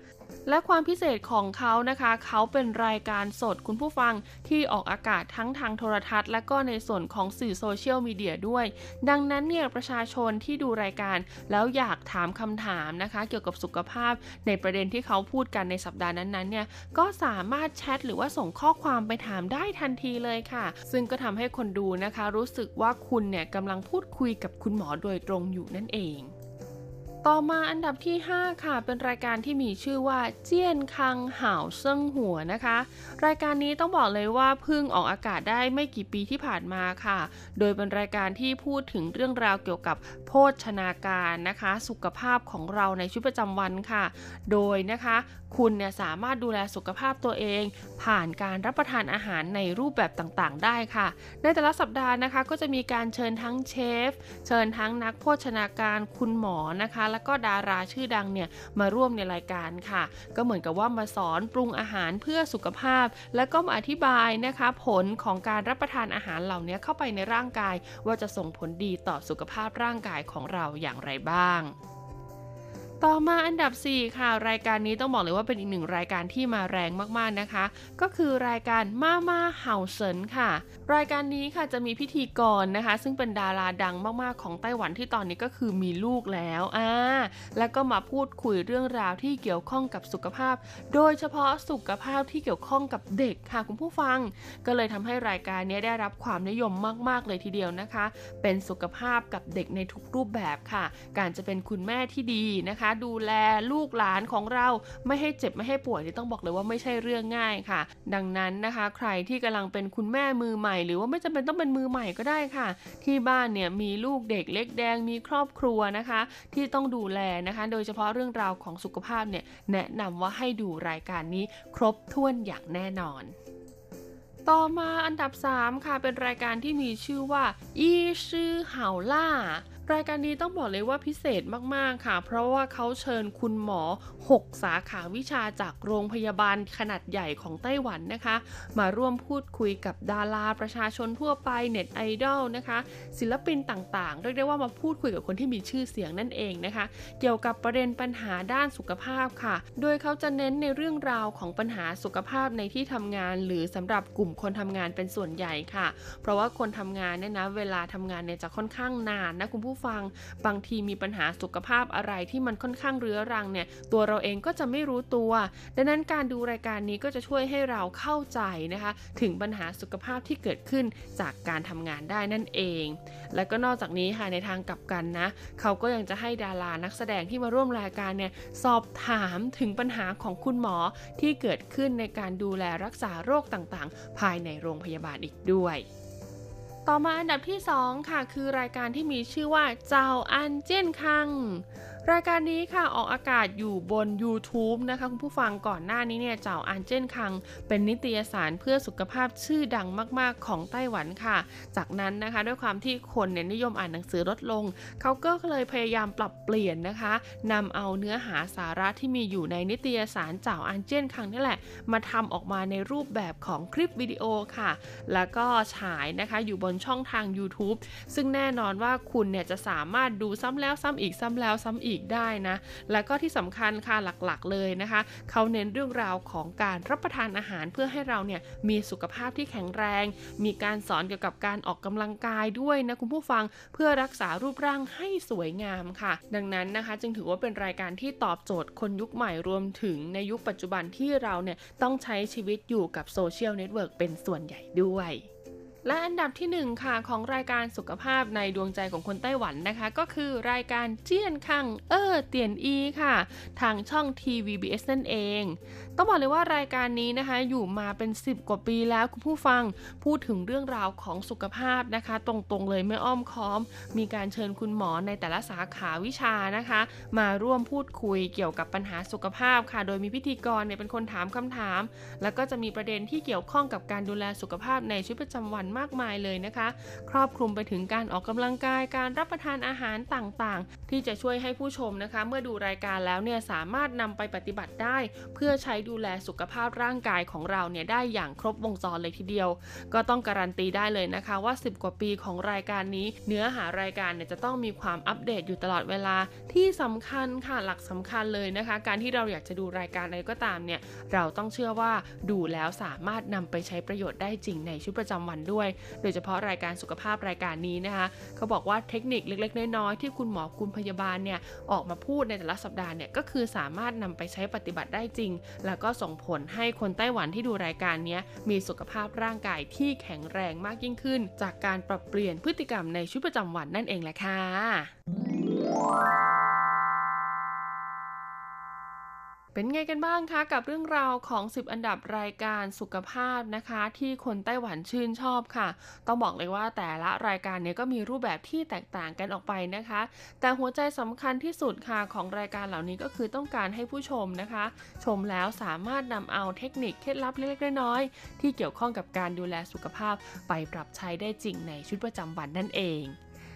และความพิเศษของเขานะคะ เขาเป็นรายการสดคุณผู้ฟังที่ออกอากาศทั้งทางโทรทัศน์ และก็ในส่วนของสื่อโซเชียลมีเดียด้วย ดังนั้นเนี่ยประชาชนที่ดูรายการแล้วอยากถามคำถามนะคะ เกี่ยวกับสุขภาพในประเด็นที่เขาพูดกันในสัปดาห์นั้นๆเนี่ยก็สามารถแชทหรือว่าส่งข้อความไปถามได้ทันทีเลยค่ะ ซึ่งก็ทำให้คนดูนะคะ รู้สึกว่าคุณเนี่ยกำลังพูดคุยกับคุณหมอโดยตรงอยู่นั่นเอง ต่อมาอันดับที่ 5 ค่ะ เป็นรายการที่มีชื่อว่าเจียนคังห่าวเซิงหัวนะคะ รายการนี้ต้องบอกเลยว่าเพิ่งออกอากาศได้ไม่กี่ปีที่ผ่านมาค่ะ โดยเป็นรายการที่พูดถึงเรื่องราวเกี่ยวกับโภชนาการนะคะ สุขภาพของเราในชีวิตประจำวันค่ะ โดยนะคะคุณเนี่ยสามารถดูแลสุขภาพตัวเอง ผ่านการรับประทานอาหารในรูปแบบต่างๆ ได้ค่ะ ในแต่ละสัปดาห์นะคะก็จะมีการเชิญทั้งเชฟ เชิญทั้งนักโภชนาการคุณหมอนะคะ แล้วก็ดาราชื่อดังเนี่ยมาร่วมในรายการค่ะ ก็เหมือนกับว่ามาสอนปรุงอาหารเพื่อสุขภาพ แล้วก็มาอธิบายนะคะผลของการรับประทานอาหารเหล่านี้เข้าไปในร่างกาย ว่าจะส่งผลดีต่อสุขภาพร่างกายของเราอย่างไรบ้าง ต่อมาอันดับ 4 ค่ะ รายการนี้ต้องบอกเลยว่าเป็นอีกหนึ่งรายการที่มาแรงมากๆนะคะ ก็คือรายการมาม่าเห่าเซินค่ะ รายการนี้ค่ะจะมีพิธีกรนะคะ ซึ่งเป็นดาราดังมากๆของไต้หวันที่ตอนนี้ก็คือมีลูกแล้วอ่าแล้วก็มาพูดคุยเรื่องราวที่เกี่ยวข้องกับสุขภาพ โดยเฉพาะสุขภาพที่เกี่ยวข้องกับเด็กค่ะคุณผู้ฟัง ก็เลยทำให้รายการนี้ได้รับความนิยมมาก ๆ เลยทีเดียวนะคะ เป็นสุขภาพกับเด็กในทุกรูปแบบค่ะ การจะเป็นคุณแม่ที่ดีนะคะดูแลลูกหลานของเราไม่ให้เจ็บไม่ให้ป่วยนี่ต้องบอกเลยว่าไม่ใช่เรื่องง่ายค่ะ ดังนั้นนะคะ ใครที่กำลังเป็นคุณแม่มือใหม่ หรือว่าไม่จำเป็นต้องเป็นมือใหม่ก็ได้ค่ะ ที่บ้านเนี่ยมีลูกเด็กเล็กแดงมีครอบครัวนะคะ ที่ต้องดูแลนะคะ โดยเฉพาะเรื่องราวของสุขภาพเนี่ยแนะนำว่าให้ดูรายการนี้ครบถ้วนอย่างแน่นอนต่อมาอันดับ 3 ค่ะ เป็นรายการที่มีชื่อว่า อีชื่อเห่าล่า รายการนี้ต้องบอกเลยว่าพิเศษมากๆค่ะ เพราะว่าเขาเชิญคุณหมอ 6 สาขาวิชาจากโรงพยาบาลขนาดใหญ่ของไต้หวันนะคะ มาร่วมพูดคุยกับดาราประชาชนทั่วไปเน็ตไอดอลนะคะ ศิลปินต่างๆ เรียกได้ว่ามาพูดคุยกับคนที่มีชื่อเสียงนั่นเองนะคะ เกี่ยวกับประเด็นปัญหาด้านสุขภาพค่ะ โดยเขาจะเน้นในเรื่องราวของปัญหาสุขภาพในที่ทำงาน หรือสำหรับกลุ่มคนทำงานเป็นส่วนใหญ่ค่ะ เพราะว่าคนทำงานเนี่ยนะเวลาทำงานเนี่ยจะค่อนข้างนานนะคุณผู้ฟัง บางทีมีปัญหาสุขภาพอะไรที่มันค่อนข้างเรื้อรังเนี่ยตัวเราเองก็จะไม่รู้ตัว ดังนั้นการดูรายการนี้ก็จะช่วยให้เราเข้าใจนะคะ ถึงปัญหาสุขภาพที่เกิดขึ้นจากการทำงานได้นั่นเอง และก็นอกจากนี้ค่ะในทางกลับกันนะเขาก็ยังจะให้ดารานักแสดงที่มาร่วมรายการเนี่ยสอบถามถึงปัญหาของคุณหมอที่เกิดขึ้นในการดูแลรักษาโรคต่างๆ ภายในโรงพยาบาลอีกด้วย ต่อมาอันดับที่ 2 ค่ะ คือรายการที่มีชื่อว่าเจ้าอันเจี้ยนคัง รายการนี้ค่ะออกอากาศอยู่บน YouTube นะคะคุณผู้ฟังก่อนหน้านี้เนี่ยเจ้าอันเจนคัง เป็นนิตยสารเพื่อสุขภาพชื่อดังมาก ๆ ของไต้หวันค่ะ จากนั้นนะคะด้วยความที่คนเนี่ยนิยมอ่านหนังสือลดลง เขาก็เลยพยายามปรับเปลี่ยนนะคะนำเอาเนื้อหาสาระที่มีอยู่ในนิตยสารเจ้าอันเจนคังนี่แหละ มาทำออกมาในรูปแบบของคลิปวิดีโอค่ะ แล้วก็ฉายนะคะอยู่บนช่องทาง YouTube ซึ่งแน่นอนว่าคุณเนี่ยจะสามารถดูซ้ำแล้วซ้ำอีกซ้ำแล้วซ้ำอีกได้นะ แล้วก็ที่สำคัญค่ะหลักๆ เลยนะคะ เขาเน้นเรื่องราวของการรับประทานอาหารเพื่อให้เราเนี่ยมีสุขภาพที่แข็งแรง มีการสอนเกี่ยวกับการออกกำลังกายด้วยนะคุณผู้ฟังเพื่อรักษารูปร่างให้สวยงามค่ะ ดังนั้นนะคะ จึงถือว่าเป็นรายการที่ตอบโจทย์คนยุคใหม่รวมถึงในยุคปัจจุบันที่เราเนี่ยต้องใช้ชีวิตอยู่กับโซเชียลเน็ตเวิร์กเป็นส่วนใหญ่ด้วย และอันดับที่ 1 ค่ะของรายการสุขภาพในดวงใจของคนไต้หวันนะคะ ก็คือรายการเจียนคังเออเตียนอีค่ะ ทางช่อง TVBS นั่นเอง ต้องบอกเลยว่ารายการนี้นะคะอยู่มาเป็น 10 กว่าปีแล้วคุณผู้ฟังพูดถึงเรื่องราวของสุขภาพนะคะ ตรงๆเลยไม่อ้อมค้อม มีการเชิญคุณหมอในแต่ละสาขาวิชานะคะ มาร่วมพูดคุยเกี่ยวกับปัญหาสุขภาพค่ะ โดยมีพิธีกรเนี่ยเป็นคนถามคำถาม แล้วก็จะมีประเด็นที่เกี่ยวข้องกับการดูแลสุขภาพในชีวิตประจำวันมากมายเลยนะคะ ครอบคลุมไปถึงการออกกำลังกายการรับประทานอาหารต่างๆ ที่จะช่วยให้ผู้ชมนะคะ เมื่อดูรายการแล้วเนี่ยสามารถนำไปปฏิบัติได้ เพื่อใช้ดูแลสุขภาพร่างกายของเราเนี่ยได้อย่างครบวงจรเลยทีเดียว ก็ต้องการันตีได้เลยนะคะว่า 10 กว่าปีของรายการนี้ เนื้อหารายการเนี่ยจะต้องมีความอัปเดตอยู่ตลอดเวลาที่สำคัญค่ะหลักสำคัญเลยนะคะ การที่เราอยากจะดูรายการอะไรก็ตามเนี่ยเราต้องเชื่อว่าดูแล้วสามารถนำไปใช้ประโยชน์ได้จริงในชีวิตประจำวันด้วย โดยเฉพาะรายการสุขภาพรายการนี้นะคะเขาบอกว่าเทคนิคเล็กๆ น้อยๆที่คุณหมอคุณพยาบาลเนี่ยออกมาพูดในแต่ละสัปดาห์เนี่ยก็คือสามารถนำไปใช้ปฏิบัติได้จริง แล้วก็ส่งผลให้คนไต้หวันที่ดูรายการนี้มีสุขภาพร่างกายที่แข็งแรงมากยิ่งขึ้น จากการปรับเปลี่ยนพฤติกรรมในชีวิตประจำวันนั่นเองแหละค่ะ เป็นไงกันบ้างคะกับเรื่องราวของ 10 อันดับรายการสุขภาพนะคะ ที่คนไต้หวันชื่นชอบค่ะ ต้องบอกเลยว่าแต่ละรายการเนี้ก็มีรูปแบบที่แตกต่างกันออกไปนะคะ แต่หัวใจสำคัญที่สุดค่ะของรายการเหล่านี้ก็คือต้องการให้ผู้ชมนะคะ ชมแล้วสามารถนำเอาเทคนิคเคล็ดลับเล็กๆน้อยๆที่เกี่ยวข้องกับการดูแลสุขภาพ ไปปรับใช้ได้จริงในชีวิตประจำวันนั่นเอง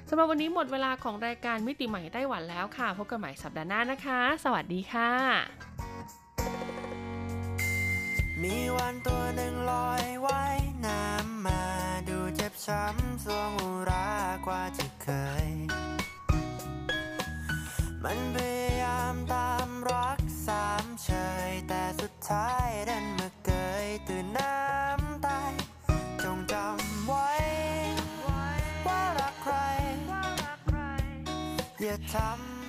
สำหรับวันนี้หมดเวลาของรายการมิติใหม่ไต้หวันแล้วค่ะ พบกันใหม่สัปดาห์หน้านะคะ สวัสดีค่ะ มีวันตัวหนึ่งลอยว่ายน้ำมาดูเจ็บช้ำสวงอุรากว่าที่เคย มันพยายามตามรักสามเฉย แต่สุดท้ายดันมาเกยตื่นน้ำตายจงจำไว้ ว่ารักใคร อย่าทำ